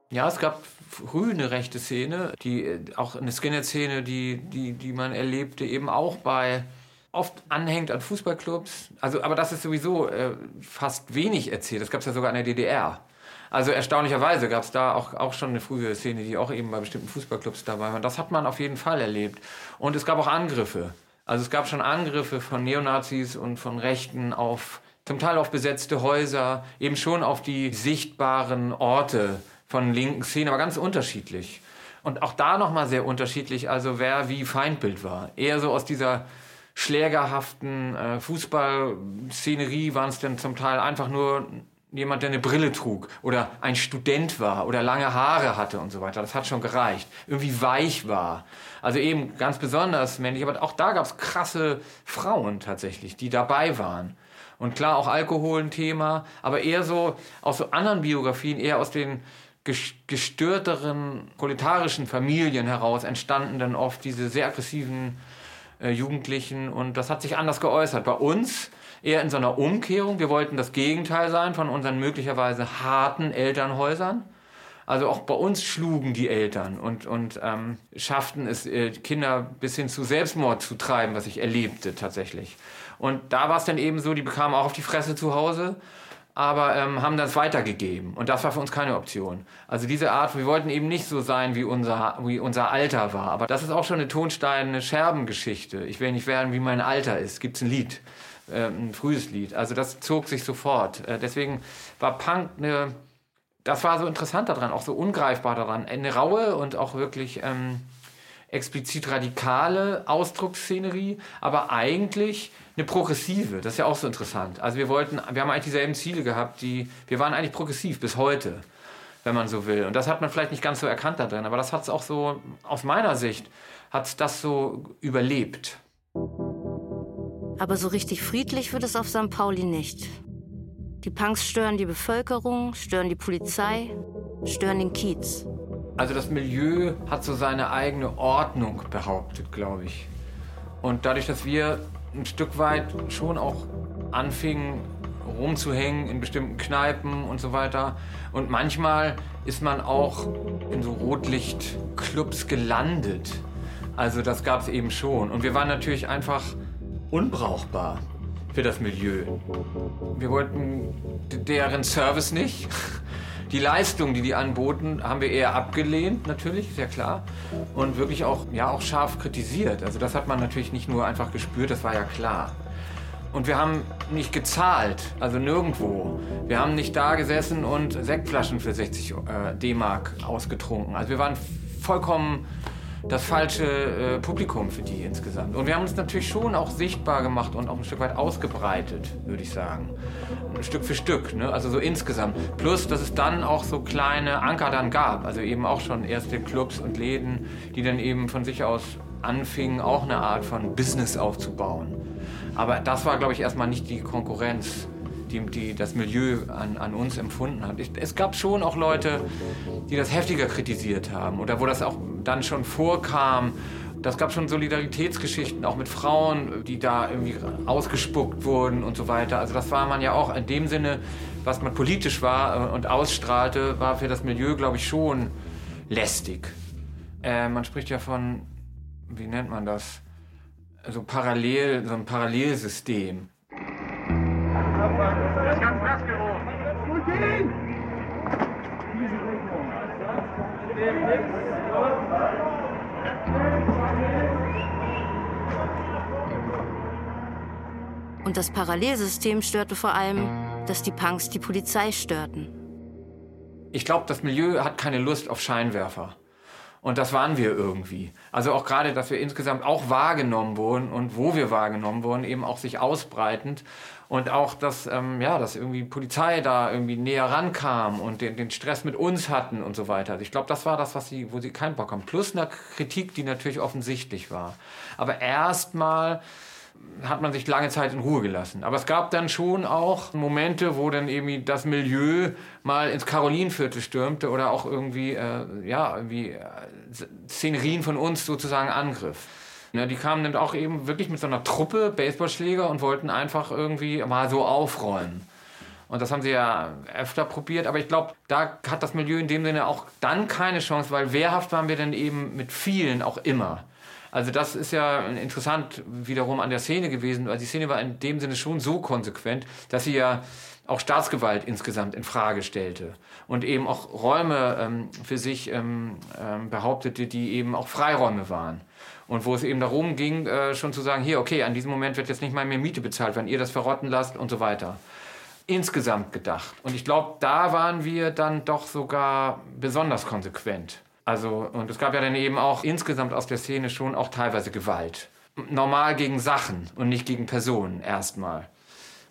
Speaker 9: Ja, es gab früh eine rechte Szene, die äh, auch eine Skinhead-Szene, die, die, die man erlebte, eben auch bei oft anhängt an Fußballclubs. Also, aber das ist sowieso äh, fast wenig erzählt. Das gab es ja sogar in der DDR. Also erstaunlicherweise gab es da auch, auch schon eine frühe Szene, die auch eben bei bestimmten Fußballclubs dabei war. Das hat man auf jeden Fall erlebt. Und es gab auch Angriffe. Also es gab schon Angriffe von Neonazis und von Rechten auf zum Teil auf besetzte Häuser, eben schon auf die sichtbaren Orte von linken Szenen, aber ganz unterschiedlich. Und auch da nochmal sehr unterschiedlich, also wer wie Feindbild war. Eher so aus dieser schlägerhaften äh, Fußballszenerie waren es dann zum Teil einfach nur jemand, der eine Brille trug oder ein Student war oder lange Haare hatte und so weiter. Das hat schon gereicht. Irgendwie weich war. Also eben ganz besonders männlich, aber auch da gab es krasse Frauen tatsächlich, die dabei waren. Und klar, auch Alkohol ein Thema, aber eher so aus so anderen Biografien, eher aus den gestörteren proletarischen Familien heraus entstanden dann oft diese sehr aggressiven äh, Jugendlichen und das hat sich anders geäußert. Bei uns eher in so einer Umkehrung. Wir wollten das Gegenteil sein von unseren möglicherweise harten Elternhäusern. Also auch bei uns schlugen die Eltern und, und ähm, schafften es, äh, Kinder bis hin zu Selbstmord zu treiben, was ich erlebte tatsächlich. Und da war es dann eben so, die bekamen auch auf die Fresse zu Hause, aber ähm, haben das weitergegeben. Und das war für uns keine Option. Also diese Art, wir wollten eben nicht so sein, wie unser, wie unser Alter war. Aber das ist auch schon eine Tonstein, eine Scherbengeschichte. Ich will nicht werden, wie mein Alter ist. Gibt es ein Lied, äh, ein frühes Lied. Also das zog sich sofort. Äh, deswegen war Punk eine das war so interessant daran, auch so ungreifbar daran. Eine raue und auch wirklich ähm, explizit radikale Ausdrucksszenerie, aber eigentlich eine progressive. Das ist ja auch so interessant. Also wir wollten, wir haben eigentlich dieselben Ziele gehabt, die, wir waren eigentlich progressiv bis heute, wenn man so will. Und das hat man vielleicht nicht ganz so erkannt da drin, aber das hat es auch so, aus meiner Sicht, hat das so überlebt.
Speaker 3: Aber so richtig friedlich wird es auf St. Pauli nicht. Die Punks stören die Bevölkerung, stören die Polizei, stören den Kiez.
Speaker 9: Also das Milieu hat so seine eigene Ordnung behauptet, glaube ich. Und dadurch, dass wir ein Stück weit schon auch anfingen rumzuhängen in bestimmten Kneipen und so weiter. Und manchmal ist man auch in so Rotlichtclubs gelandet. Also das gab es eben schon. Und wir waren natürlich einfach unbrauchbar für das Milieu. Wir wollten deren Service nicht. Die Leistung, die die anboten, haben wir eher abgelehnt, natürlich, sehr klar. Und wirklich auch, ja, auch scharf kritisiert. Also das hat man natürlich nicht nur einfach gespürt, das war ja klar. Und wir haben nicht gezahlt, also nirgendwo. Wir haben nicht da gesessen und Sektflaschen für 60 äh, D-Mark ausgetrunken. Also wir waren vollkommen das falsche äh, Publikum für die insgesamt. Und wir haben uns natürlich schon auch sichtbar gemacht und auch ein Stück weit ausgebreitet, würde ich sagen. Stück für Stück, ne? also so insgesamt. Plus, dass es dann auch so kleine Anker dann gab, also eben auch schon erste Clubs und Läden, die dann eben von sich aus anfingen, auch eine Art von Business aufzubauen. Aber das war, glaube ich, erstmal nicht die Konkurrenz die, die das Milieu an, an uns empfunden hat. Ich, es gab schon auch Leute, die das heftiger kritisiert haben oder wo das auch dann schon vorkam. Das gab schon Solidaritätsgeschichten, auch mit Frauen, die da irgendwie ausgespuckt wurden und so weiter. Also das war man ja auch in dem Sinne, was man politisch war äh, und ausstrahlte, war für das Milieu, glaube ich, schon lästig. Äh, man spricht ja von, wie nennt man das? So parallel, so ein Parallelsystem.
Speaker 3: Und das Parallelsystem störte vor allem, dass die Punks die Polizei störten.
Speaker 9: Ich glaube, das Milieu hat keine Lust auf Scheinwerfer. Und das waren wir irgendwie. Also auch gerade, dass wir insgesamt auch wahrgenommen wurden und wo wir wahrgenommen wurden, eben auch sich ausbreitend. Und auch, dass, ähm, ja, dass irgendwie Polizei da irgendwie näher rankam und den, den Stress mit uns hatten und so weiter. Also ich glaube, das war das, was sie, wo sie keinen Bock haben. Plus eine Kritik, die natürlich offensichtlich war. Aber erstmal hat man sich lange Zeit in Ruhe gelassen. Aber es gab dann schon auch Momente, wo dann irgendwie das Milieu mal ins Karolinviertel stürmte oder auch irgendwie, äh, ja, irgendwie äh, Szenerien von uns sozusagen angriff. Ne, die kamen dann auch eben wirklich mit so einer Truppe Baseballschläger und wollten einfach irgendwie mal so aufräumen. Und das haben sie ja öfter probiert. Aber ich glaube, da hat das Milieu in dem Sinne auch dann keine Chance, weil wehrhaft waren wir dann eben mit vielen auch immer. Also das ist ja interessant wiederum an der Szene gewesen, weil die Szene war in dem Sinne schon so konsequent, dass sie ja auch Staatsgewalt insgesamt in Frage stellte und eben auch Räume ähm, für sich ähm, ähm, behauptete, die eben auch Freiräume waren. Und wo es eben darum ging, äh, schon zu sagen, hier, okay, an diesem Moment wird jetzt nicht mal mehr Miete bezahlt, wenn ihr das verrotten lasst und so weiter. Insgesamt gedacht. Und ich glaube, da waren wir dann doch sogar besonders konsequent. Also, und es gab ja dann eben auch insgesamt aus der Szene schon auch teilweise Gewalt. Normal gegen Sachen und nicht gegen Personen erstmal.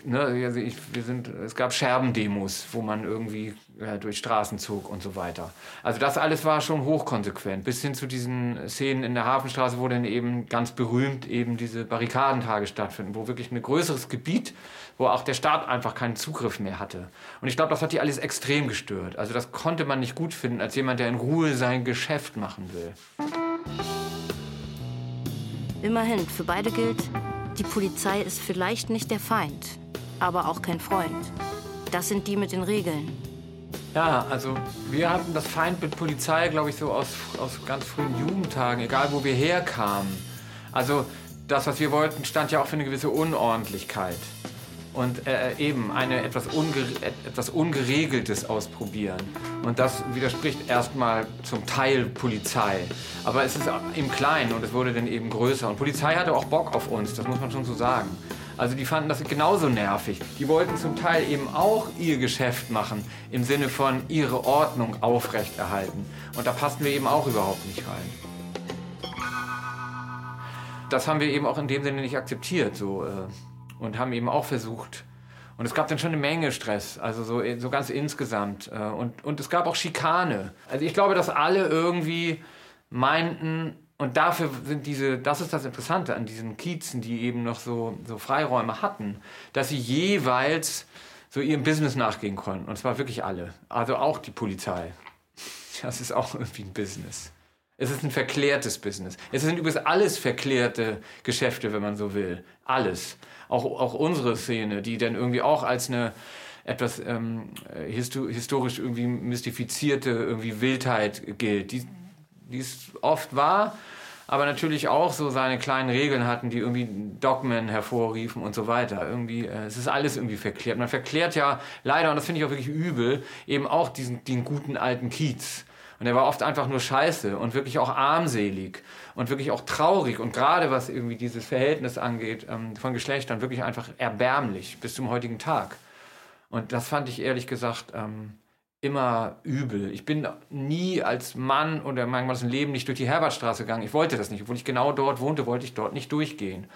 Speaker 9: Ne, also ich, wir sind, es gab Scherbendemos, wo man irgendwie ja, durch Straßen zog und so weiter. Also das alles war schon hochkonsequent, bis hin zu diesen Szenen in der Hafenstraße, wo dann eben ganz berühmt eben diese Barrikadentage stattfinden, wo wirklich ein größeres Gebiet, wo auch der Staat einfach keinen Zugriff mehr hatte. Und ich glaube, das hat die alles extrem gestört. Also das konnte man nicht gut finden, als jemand, der in Ruhe sein Geschäft machen will.
Speaker 3: Immerhin, für beide gilt, die Polizei ist vielleicht nicht der Feind, aber auch kein Freund. Das sind die mit den Regeln.
Speaker 9: Ja, also wir hatten das Feindbild Polizei, glaube ich, so aus, aus ganz frühen Jugendtagen, egal wo wir herkamen. Also das, was wir wollten, stand ja auch für eine gewisse Unordentlichkeit. Und äh, eben eine etwas, unge etwas Ungeregeltes ausprobieren. Und das widerspricht erstmal zum Teil Polizei. Aber es ist im Kleinen und es wurde dann eben größer. Und Polizei hatte auch Bock auf uns, das muss man schon so sagen. Also die fanden das genauso nervig. Die wollten zum Teil eben auch ihr Geschäft machen, im Sinne von ihre Ordnung aufrechterhalten. Und da passten wir eben auch überhaupt nicht rein. Das haben wir eben auch in dem Sinne nicht akzeptiert so, äh, und haben eben auch versucht. Und es gab dann schon eine Menge Stress, also so, so ganz insgesamt. Äh, und, und es gab auch Schikane. Also ich glaube, dass alle irgendwie meinten, und dafür sind diese, das ist das Interessante an diesen Kiezen, die eben noch so, so Freiräume hatten, dass sie jeweils so ihrem Business nachgehen konnten. Und zwar wirklich alle. Also auch die Polizei. Das ist auch irgendwie ein Business. Es ist ein verklärtes Business. Es sind übrigens alles verklärte Geschäfte, wenn man so will. Alles. Auch, auch unsere Szene, die dann irgendwie auch als eine etwas ähm, historisch irgendwie mystifizierte irgendwie Wildheit gilt. Die, die es oft war, aber natürlich auch so seine kleinen Regeln hatten, die irgendwie Dogmen hervorriefen und so weiter. Irgendwie, äh, es ist alles irgendwie verklärt. Man verklärt ja leider, und das finde ich auch wirklich übel, eben auch diesen, den guten alten Kiez. Und er war oft einfach nur scheiße und wirklich auch armselig und wirklich auch traurig und gerade was irgendwie dieses Verhältnis angeht ähm, von Geschlechtern wirklich einfach erbärmlich bis zum heutigen Tag. Und das fand ich ehrlich gesagt ähm, immer übel. Ich bin nie als Mann oder mein ganzes Leben nicht durch die Herbertstraße gegangen. Ich wollte das nicht. Obwohl ich genau dort wohnte, wollte ich dort nicht durchgehen.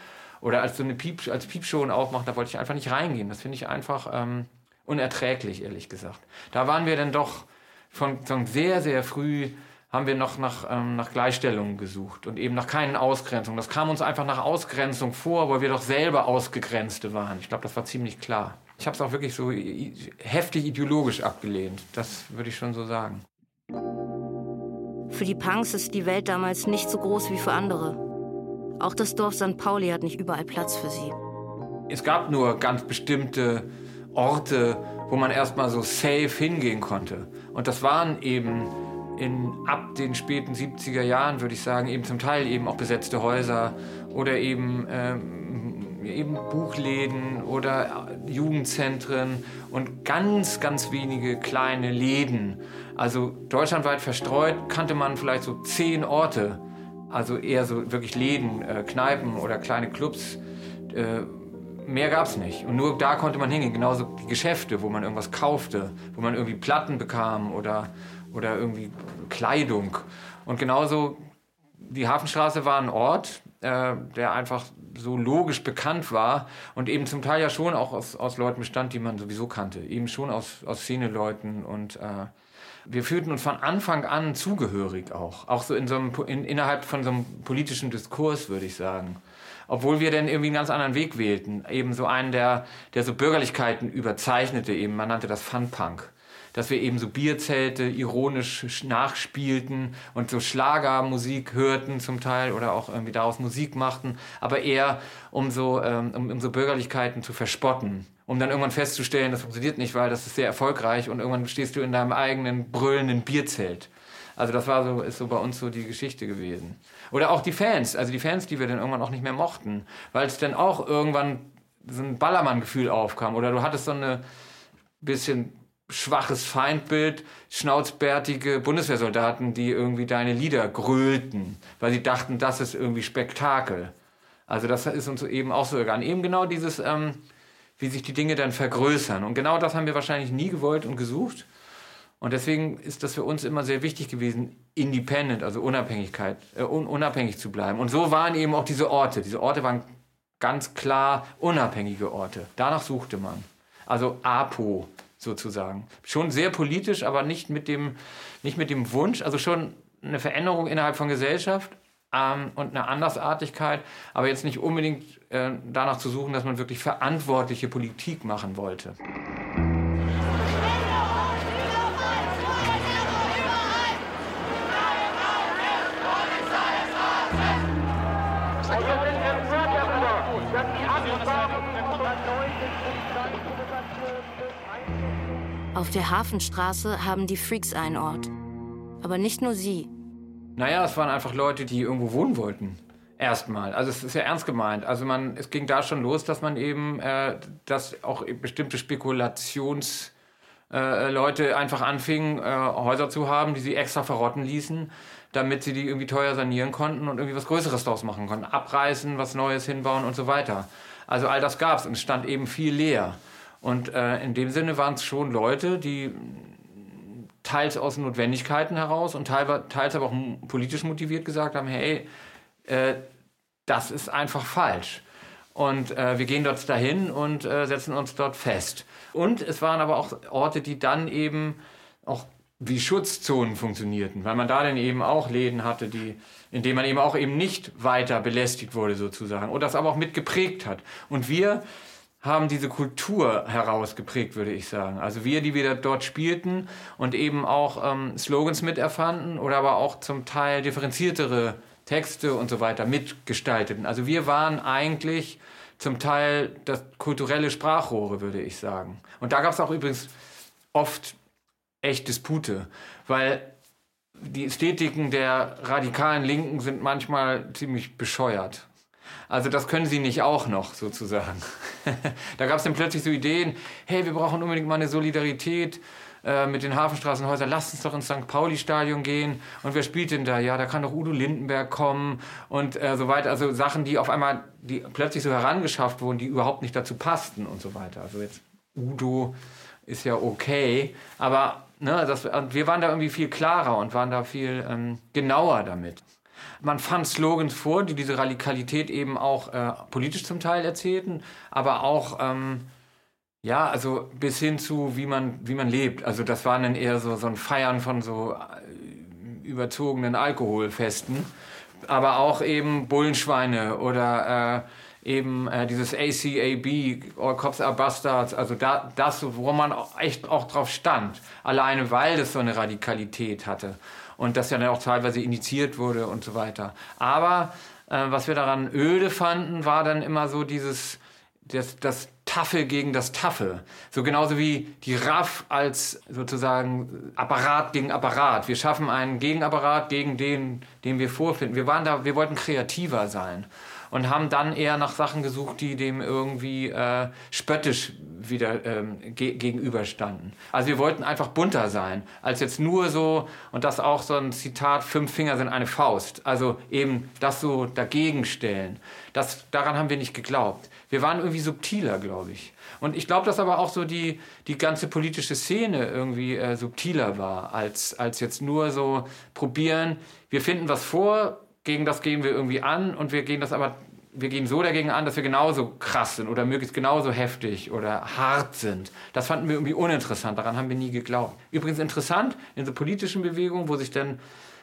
Speaker 9: Oder als so eine Piep, als Piepshow aufmacht, da wollte ich einfach nicht reingehen. Das finde ich einfach ähm, unerträglich, ehrlich gesagt. Da waren wir dann doch von, von sehr, sehr früh haben wir noch nach, ähm, nach Gleichstellung gesucht und eben nach keinen Ausgrenzungen. Das kam uns einfach nach Ausgrenzung vor, weil wir doch selber Ausgegrenzte waren. Ich glaube, das war ziemlich klar. Ich habe es auch wirklich so heftig ideologisch abgelehnt. Das würde ich schon so sagen.
Speaker 3: Für die Punks ist die Welt damals nicht so groß wie für andere. Auch das Dorf St. Pauli hat nicht überall Platz für sie.
Speaker 9: Es gab nur ganz bestimmte Orte, wo man erstmal so safe hingehen konnte. Und das waren eben in, ab den späten 70er Jahren, würde ich sagen, eben zum Teil eben auch besetzte Häuser oder eben ähm, eben Buchläden oder Jugendzentren und ganz, ganz wenige kleine Läden. Also deutschlandweit verstreut kannte man vielleicht so zehn Orte, also eher so wirklich Läden, äh, Kneipen oder kleine Clubs. Äh, mehr gab es nicht. Und nur da konnte man hingehen. Genauso die Geschäfte, wo man irgendwas kaufte, wo man irgendwie Platten bekam oder, oder irgendwie Kleidung. Und genauso die Hafenstraße war ein Ort, äh, der einfach so logisch bekannt war und eben zum Teil ja schon auch aus, aus Leuten bestand, die man sowieso kannte, eben schon aus, aus Szeneleuten und äh, wir fühlten uns von Anfang an zugehörig auch, auch so in so einem, in, innerhalb von so einem politischen Diskurs, würde ich sagen. Obwohl wir dann irgendwie einen ganz anderen Weg wählten, eben so einen, der, der so Bürgerlichkeiten überzeichnete, eben, man nannte das Funpunk. Dass wir eben so Bierzelte ironisch nachspielten und so Schlagermusik hörten zum Teil oder auch irgendwie daraus Musik machten, aber eher um so, ähm, um, um so Bürgerlichkeiten zu verspotten. Um dann irgendwann festzustellen, das funktioniert nicht, weil das ist sehr erfolgreich und irgendwann stehst du in deinem eigenen brüllenden Bierzelt. Also das war so, ist so bei uns so die Geschichte gewesen. Oder auch die Fans, also die Fans, die wir dann irgendwann auch nicht mehr mochten, weil es dann auch irgendwann so ein Ballermann-Gefühl aufkam. Oder du hattest so eine bisschen schwaches Feindbild, schnauzbärtige Bundeswehrsoldaten, die irgendwie deine Lieder grölten, weil sie dachten, das ist irgendwie Spektakel. Also das ist uns eben auch so gegangen. Eben genau dieses, ähm, wie sich die Dinge dann vergrößern. Und genau das haben wir wahrscheinlich nie gewollt und gesucht. Und deswegen ist das für uns immer sehr wichtig gewesen, independent, also Unabhängigkeit, äh, un unabhängig zu bleiben. Und so waren eben auch diese Orte. Diese Orte waren ganz klar unabhängige Orte. Danach suchte man. Also APO sozusagen. Schon sehr politisch, aber nicht mit dem, nicht mit dem Wunsch, also schon eine Veränderung innerhalb von Gesellschaft ähm, und eine Andersartigkeit, aber jetzt nicht unbedingt äh, danach zu suchen, dass man wirklich verantwortliche Politik machen wollte.
Speaker 3: Auf der Hafenstraße haben die Freaks einen Ort. Aber nicht nur sie.
Speaker 9: Naja, es waren einfach Leute, die irgendwo wohnen wollten. Erstmal. Also es ist ja ernst gemeint. Also man, es ging da schon los, dass man eben, äh, dass auch bestimmte Spekulationsleute äh, einfach anfingen, äh, Häuser zu haben, die sie extra verrotten ließen, damit sie die irgendwie teuer sanieren konnten und irgendwie was Größeres daraus machen konnten. Abreißen, was Neues hinbauen und so weiter. Also all das gab es und es stand eben viel leer. Und äh, in dem Sinne waren es schon Leute, die teils aus Notwendigkeiten heraus und teils, aber auch politisch motiviert gesagt haben, hey, äh, das ist einfach falsch. Und äh, wir gehen dort dahin und äh, setzen uns dort fest. Und es waren aber auch Orte, die dann eben auch wie Schutzzonen funktionierten, weil man da dann eben auch Läden hatte, die, in denen man eben auch eben nicht weiter belästigt wurde sozusagen und das aber auch mitgeprägt hat. Und wir haben diese Kultur herausgeprägt, würde ich sagen. Also wir, die wir dort spielten und eben auch ähm, Slogans miterfanden oder aber auch zum Teil differenziertere Texte und so weiter mitgestalteten. Also wir waren eigentlich zum Teil das kulturelle Sprachrohre, würde ich sagen. Und da gab es auch übrigens oft echt Dispute, weil die Ästhetiken der radikalen Linken sind manchmal ziemlich bescheuert. Also das können sie nicht auch noch sozusagen. da gab es dann plötzlich so Ideen, hey, wir brauchen unbedingt mal eine Solidarität äh, mit den Hafenstraßenhäusern, lasst uns doch ins St. Pauli-Stadion gehen. Und wer spielt denn da? Ja, da kann doch Udo Lindenberg kommen und äh, so weiter. Also Sachen, die auf einmal, die plötzlich so herangeschafft wurden, die überhaupt nicht dazu passten und so weiter. Also jetzt Udo ist ja okay, aber ne, das, wir waren da irgendwie viel klarer und waren da viel ähm, genauer damit. Man fand Slogans vor, die diese Radikalität eben auch äh, politisch zum Teil erzählten, aber auch ähm, ja, also bis hin zu wie man wie man lebt. Also das waren dann eher so so ein Feiern von so äh, überzogenen Alkoholfesten, aber auch eben Bullenschweine oder äh, eben äh, dieses ACAB, All Cops Are Bastards, also da, das, wo man echt auch drauf stand, alleine weil das so eine Radikalität hatte und das ja dann auch teilweise initiiert wurde und so weiter. Aber äh, was wir daran öde fanden, war dann immer so dieses, das, das Taffe gegen das Taffe. So genauso wie die RAF als sozusagen Apparat gegen Apparat. Wir schaffen einen Gegenapparat gegen den, den wir vorfinden. Wir waren da, wir wollten kreativer sein und haben dann eher nach Sachen gesucht, die dem irgendwie äh, spöttisch wieder ähm, ge gegenüberstanden. Also wir wollten einfach bunter sein, als jetzt nur so, und das auch so ein Zitat, fünf Finger sind eine Faust. Also eben das so dagegen stellen. Das, daran haben wir nicht geglaubt. Wir waren irgendwie subtiler, glaube ich. Und ich glaube, dass aber auch so die, die ganze politische Szene irgendwie äh, subtiler war, als, als jetzt nur so probieren, wir finden was vor, gegen das gehen wir irgendwie an und wir gehen das aber wir gehen so dagegen an, dass wir genauso krass sind oder möglichst genauso heftig oder hart sind. Das fanden wir irgendwie uninteressant, daran haben wir nie geglaubt. Übrigens interessant in so politischen Bewegungen, wo sich dann,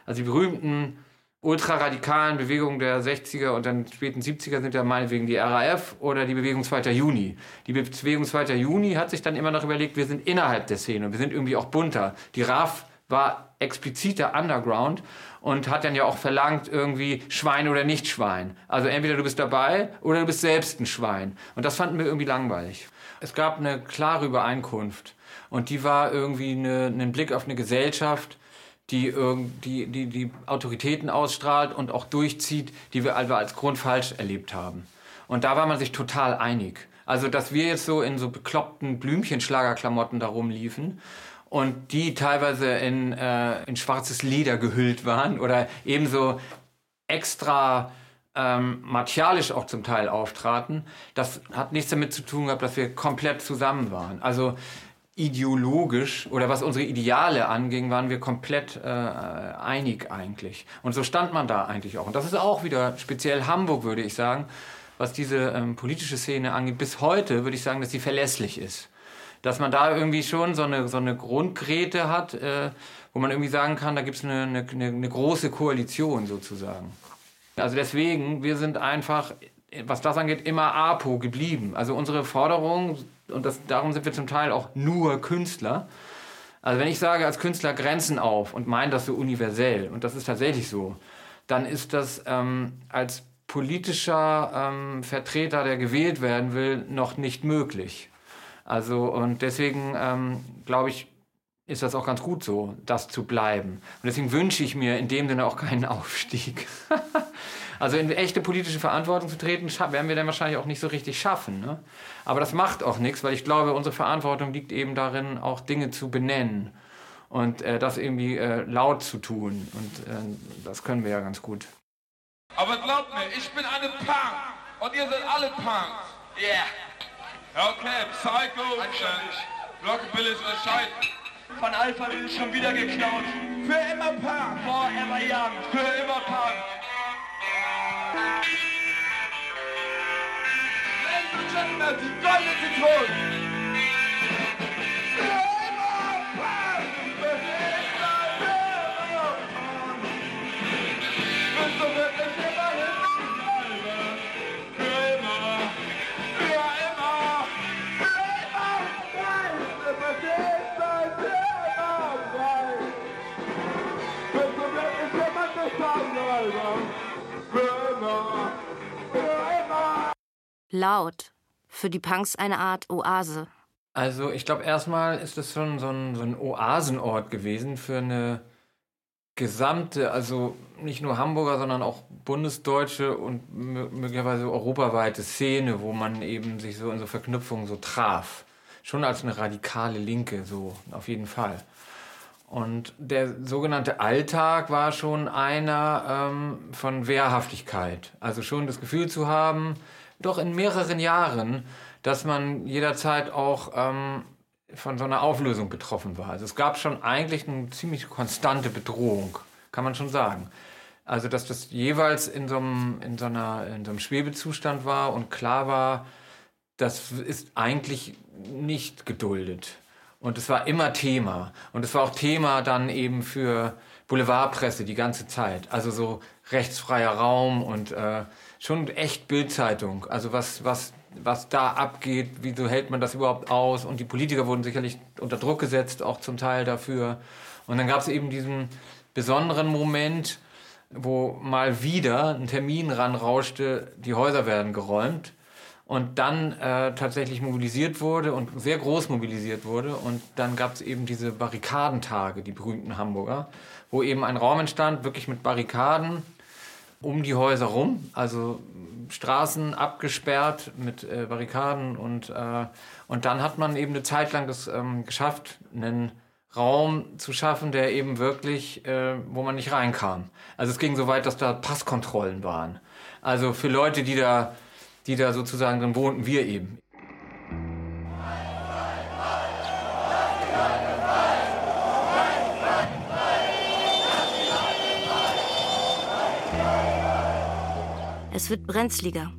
Speaker 9: also die berühmten ultraradikalen Bewegungen der 60er und dann späten 70er sind ja meinetwegen die RAF oder die Bewegung 2. Juni. Die Bewegung 2. Juni hat sich dann immer noch überlegt, wir sind innerhalb der Szene und wir sind irgendwie auch bunter. Die RAF war expliziter Underground und hat dann ja auch verlangt, irgendwie Schwein oder nicht Schwein. Also entweder du bist dabei oder du bist selbst ein Schwein. Und das fanden wir irgendwie langweilig. Es gab eine klare Übereinkunft und die war irgendwie eine, ein Blick auf eine Gesellschaft, die, die, die, die Autoritäten ausstrahlt und auch durchzieht, die wir als Grund falsch erlebt haben. Und da war man sich total einig. Also, dass wir jetzt so in so bekloppten Blümchenschlagerklamotten da rumliefen und die teilweise in, äh, in schwarzes Leder gehüllt waren oder ebenso extra ähm, martialisch auch zum Teil auftraten, das hat nichts damit zu tun gehabt, dass wir komplett zusammen waren. Also ideologisch oder was unsere Ideale anging, waren wir komplett äh, einig eigentlich. Und so stand man da eigentlich auch. Und das ist auch wieder speziell Hamburg, würde ich sagen, was diese ähm, politische Szene angeht, bis heute würde ich sagen, dass sie verlässlich ist. Dass man da irgendwie schon so eine, so eine Grundgrete hat, äh, wo man irgendwie sagen kann, da gibt es eine, eine, eine große Koalition sozusagen. Also deswegen, wir sind einfach, was das angeht, immer APO geblieben. Also unsere Forderung, und das, darum sind wir zum Teil auch nur Künstler, also wenn ich sage als Künstler Grenzen auf und meine das so universell, und das ist tatsächlich so, dann ist das ähm, als politischer ähm, Vertreter, der gewählt werden will, noch nicht möglich. Also und deswegen ähm, glaube ich, ist das auch ganz gut so, das zu bleiben. Und deswegen wünsche ich mir in dem Sinne auch keinen Aufstieg. also in echte politische Verantwortung zu treten, werden wir dann wahrscheinlich auch nicht so richtig schaffen. Ne? Aber das macht auch nichts, weil ich glaube, unsere Verantwortung liegt eben darin, auch Dinge zu benennen und äh, das irgendwie äh, laut zu tun. Und äh, das können wir ja ganz gut.
Speaker 13: Aber glaubt mir, ich bin eine Punk und ihr seid alle Punks. Yeah. Okay, Psycho, äh, Rockabilly ist Bescheid.
Speaker 14: Von Alpha ist schon wieder geklaut.
Speaker 13: Für immer Punk.
Speaker 14: Forever young.
Speaker 13: Für immer Punk. Ladies and Gentlemen, die goldene Zitrone.
Speaker 3: Laut. Für die Punks eine Art Oase.
Speaker 9: Also ich glaube, erstmal ist es schon so ein, so ein Oasenort gewesen für eine gesamte, also nicht nur Hamburger, sondern auch bundesdeutsche und möglicherweise europaweite Szene, wo man eben sich so in so Verknüpfungen so traf. Schon als eine radikale Linke, so auf jeden Fall. Und der sogenannte Alltag war schon einer ähm, von Wehrhaftigkeit. Also schon das Gefühl zu haben, doch in mehreren Jahren, dass man jederzeit auch ähm, von so einer Auflösung betroffen war. Also es gab schon eigentlich eine ziemlich konstante Bedrohung, kann man schon sagen. Also dass das jeweils in so einem, in so einer, in so einem Schwebezustand war und klar war, das ist eigentlich nicht geduldet. Und es war immer Thema. Und es war auch Thema dann eben für Boulevardpresse die ganze Zeit. Also so rechtsfreier Raum und äh, schon echt Bildzeitung. Also was, was, was da abgeht, wieso hält man das überhaupt aus? Und die Politiker wurden sicherlich unter Druck gesetzt, auch zum Teil dafür. Und dann gab es eben diesen besonderen Moment, wo mal wieder ein Termin ranrauschte, die Häuser werden geräumt und dann äh, tatsächlich mobilisiert wurde und sehr groß mobilisiert wurde. Und dann gab es eben diese Barrikadentage, die berühmten Hamburger, wo eben ein Raum entstand, wirklich mit Barrikaden um die Häuser rum, also Straßen abgesperrt mit äh, Barrikaden und, äh, und dann hat man eben eine Zeit lang das ähm, geschafft, einen Raum zu schaffen, der eben wirklich, äh, wo man nicht reinkam. Also es ging so weit, dass da Passkontrollen waren. Also für Leute, die da, die da sozusagen drin wohnten, wir eben.
Speaker 3: Es wird brenzliger.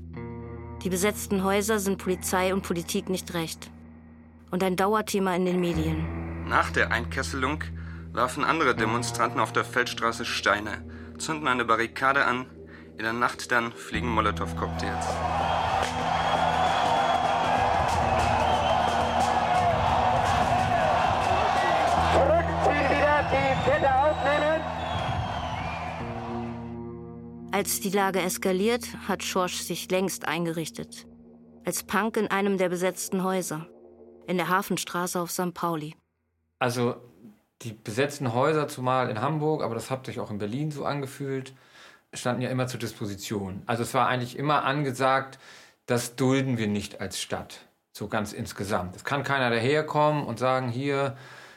Speaker 3: Die besetzten Häuser sind Polizei und Politik nicht recht. Und ein Dauerthema in den Medien.
Speaker 12: Nach der Einkesselung werfen andere Demonstranten auf der Feldstraße Steine, zünden eine Barrikade an. In der Nacht dann fliegen Molotow-Cocktails.
Speaker 3: Als die Lage eskaliert, hat Schorsch sich längst eingerichtet. Als Punk in einem der besetzten Häuser. In der Hafenstraße auf St. Pauli.
Speaker 9: Also die besetzten Häuser, zumal in Hamburg, aber das hat sich auch in Berlin so angefühlt, standen ja immer zur Disposition. Also es war eigentlich immer angesagt, das dulden wir nicht als Stadt. So ganz insgesamt. Es kann keiner daherkommen und sagen, hier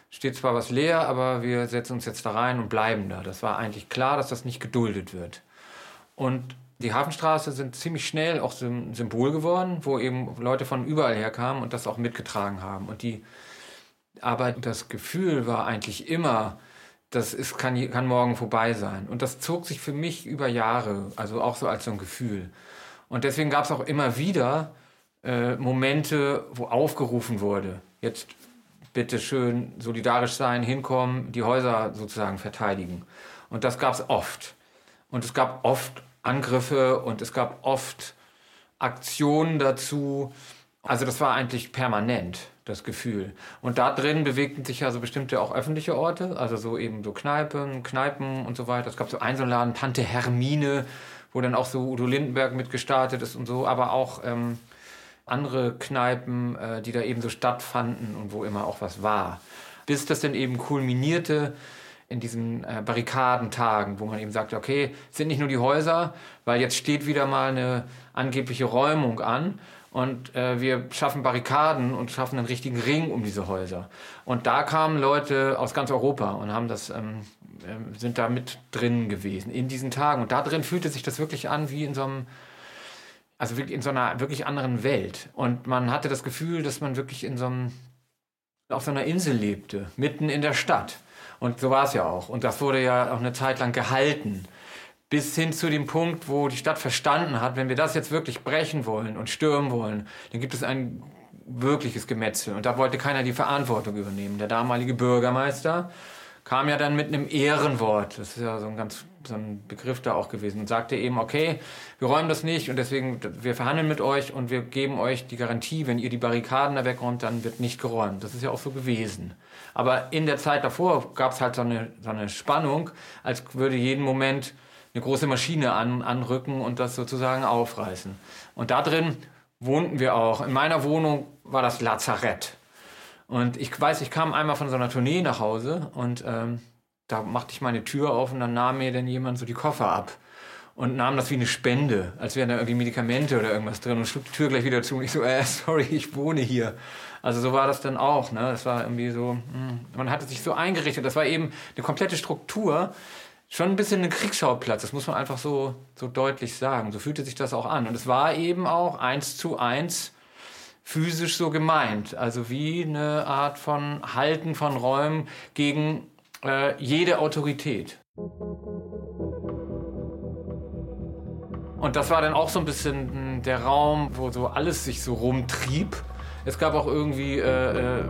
Speaker 9: steht zwar was leer, aber wir setzen uns jetzt da rein und bleiben da. Das war eigentlich klar, dass das nicht geduldet wird. Und die Hafenstraße sind ziemlich schnell auch ein Symbol geworden, wo eben Leute von überall her kamen und das auch mitgetragen haben. Und die, aber das Gefühl war eigentlich immer, das ist, kann, kann morgen vorbei sein. Und das zog sich für mich über Jahre, also auch so als so ein Gefühl. Und deswegen gab es auch immer wieder äh, Momente, wo aufgerufen wurde, jetzt bitte schön solidarisch sein, hinkommen, die Häuser sozusagen verteidigen. Und das gab es oft. Und es gab oft Angriffe und es gab oft Aktionen dazu. Also das war eigentlich permanent, das Gefühl. Und da drin bewegten sich ja so bestimmte auch öffentliche Orte, also so eben so Kneipen, Kneipen und so weiter. Es gab so Einzelladen, Tante Hermine, wo dann auch so Udo Lindenberg mitgestartet ist und so, aber auch ähm, andere Kneipen, äh, die da eben so stattfanden und wo immer auch was war. Bis das dann eben kulminierte in diesen äh, Barrikadentagen, wo man eben sagt, okay, es sind nicht nur die Häuser, weil jetzt steht wieder mal eine angebliche Räumung an und äh, wir schaffen Barrikaden und schaffen einen richtigen Ring um diese Häuser. Und da kamen Leute aus ganz Europa und haben das, ähm, äh, sind da mit drin gewesen in diesen Tagen. Und da drin fühlte sich das wirklich an wie in so einem also wirklich in so einer wirklich anderen Welt. Und man hatte das Gefühl, dass man wirklich in so einem, auf so einer Insel lebte, mitten in der Stadt. Und so war es ja auch. Und das wurde ja auch eine Zeit lang gehalten. Bis hin zu dem Punkt, wo die Stadt verstanden hat, wenn wir das jetzt wirklich brechen wollen und stürmen wollen, dann gibt es ein wirkliches Gemetzel. Und da wollte keiner die Verantwortung übernehmen. Der damalige Bürgermeister kam ja dann mit einem Ehrenwort, das ist ja so ein ganz so ein Begriff da auch gewesen, und sagte eben, okay, wir räumen das nicht und deswegen, wir verhandeln mit euch und wir geben euch die Garantie, wenn ihr die Barrikaden da wegräumt, dann wird nicht geräumt. Das ist ja auch so gewesen. Aber in der Zeit davor gab es halt so eine, so eine Spannung, als würde jeden Moment eine große Maschine an, anrücken und das sozusagen aufreißen. Und da drin wohnten wir auch. In meiner Wohnung war das Lazarett. Und ich weiß, ich kam einmal von so einer Tournee nach Hause und ähm, da machte ich meine Tür auf und dann nahm mir dann jemand so die Koffer ab und nahm das wie eine Spende, als wären da irgendwie Medikamente oder irgendwas drin und schlug die Tür gleich wieder zu und ich so, äh, sorry, ich wohne hier. Also so war das dann auch, ne? Das war irgendwie so, hm, man hatte sich so eingerichtet, das war eben eine komplette Struktur, schon ein bisschen ein Kriegsschauplatz, das muss man einfach so, so deutlich sagen. So fühlte sich das auch an. Und es war eben auch eins zu eins physisch so gemeint. Also wie eine Art von Halten von Räumen gegen äh, jede Autorität. Und das war dann auch so ein bisschen hm, der Raum, wo so alles sich so rumtrieb. Es gab auch irgendwie äh, äh,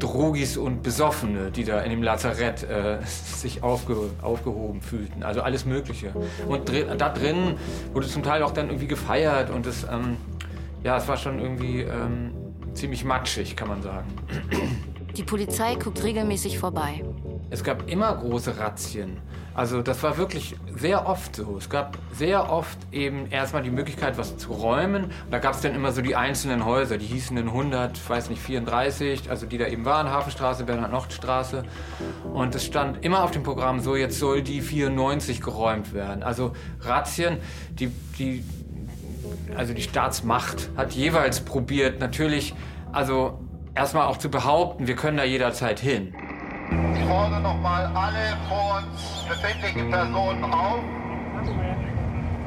Speaker 9: Drogis und Besoffene, die da in dem Lazarett äh, sich aufge, aufgehoben fühlten. Also alles Mögliche. Und drin, da drin wurde zum Teil auch dann irgendwie gefeiert und es ähm, ja, es war schon irgendwie ähm, ziemlich matschig, kann man sagen.
Speaker 3: Die Polizei guckt regelmäßig vorbei.
Speaker 9: Es gab immer große Razzien. Also das war wirklich sehr oft so. Es gab sehr oft eben erstmal die Möglichkeit, was zu räumen. Und da gab es dann immer so die einzelnen Häuser, die hießen in 100, weiß nicht, 34, also die da eben waren, Hafenstraße, Bernhard-Nocht-Straße. Und es stand immer auf dem Programm so, jetzt soll die 94 geräumt werden. Also Razzien, die, die also die Staatsmacht hat jeweils probiert, natürlich, also erstmal auch zu behaupten, wir können da jederzeit hin.
Speaker 15: Ich fordere nochmal alle vor uns befindlichen Personen auf,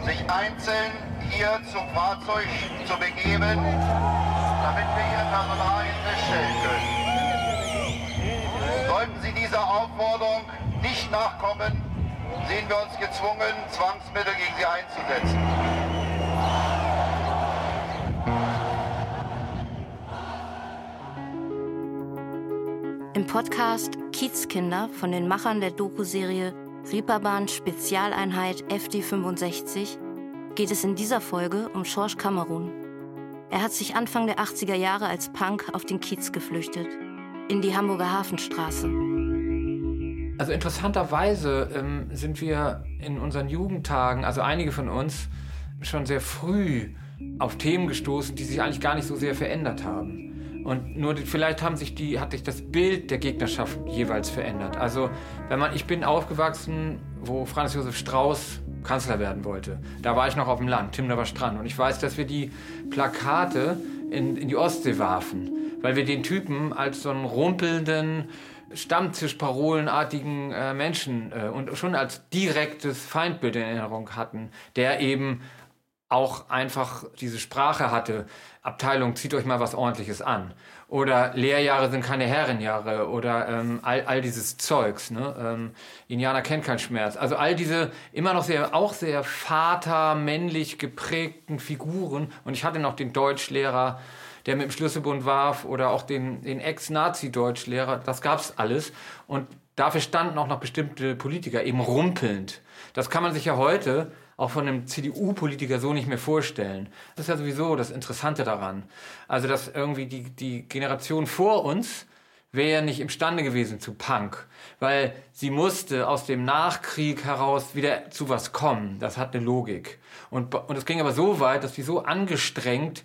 Speaker 15: sich einzeln hier zum Fahrzeug zu begeben, damit wir ihr Personalien feststellen können. Sollten Sie dieser Aufforderung nicht nachkommen, sehen wir uns gezwungen, Zwangsmittel gegen Sie einzusetzen.
Speaker 3: Podcast Kiezkinder von den Machern der Doku-Serie Reeperbahn Spezialeinheit FD65 geht es in dieser Folge um George Kamerun. Er hat sich Anfang der 80er Jahre als Punk auf den Kiez geflüchtet, in die Hamburger Hafenstraße.
Speaker 9: Also interessanterweise ähm, sind wir in unseren Jugendtagen, also einige von uns, schon sehr früh auf Themen gestoßen, die sich eigentlich gar nicht so sehr verändert haben. Und nur vielleicht haben sich die, hat sich das Bild der Gegnerschaft jeweils verändert. Also, wenn man, ich bin aufgewachsen, wo Franz Josef Strauß Kanzler werden wollte. Da war ich noch auf dem Land, Timnaber Strand. Und ich weiß, dass wir die Plakate in, in die Ostsee warfen, weil wir den Typen als so einen rumpelnden, Stammtischparolenartigen äh, Menschen äh, und schon als direktes Feindbild in Erinnerung hatten, der eben auch einfach diese Sprache hatte. Abteilung, zieht euch mal was Ordentliches an. Oder Lehrjahre sind keine Herrenjahre oder ähm, all, all dieses Zeugs. Ne? Ähm, Indianer kennt keinen Schmerz. Also all diese immer noch sehr, auch sehr vatermännlich geprägten Figuren. Und ich hatte noch den Deutschlehrer, der mit dem Schlüsselbund warf oder auch den, den Ex-Nazi-Deutschlehrer. Das gab's alles. Und dafür standen auch noch bestimmte Politiker eben rumpelnd. Das kann man sich ja heute auch von einem CDU-Politiker so nicht mehr vorstellen. Das ist ja sowieso das Interessante daran. Also, dass irgendwie die, die Generation vor uns wäre ja nicht imstande gewesen zu Punk, weil sie musste aus dem Nachkrieg heraus wieder zu was kommen. Das hat eine Logik. Und, und es ging aber so weit, dass sie so angestrengt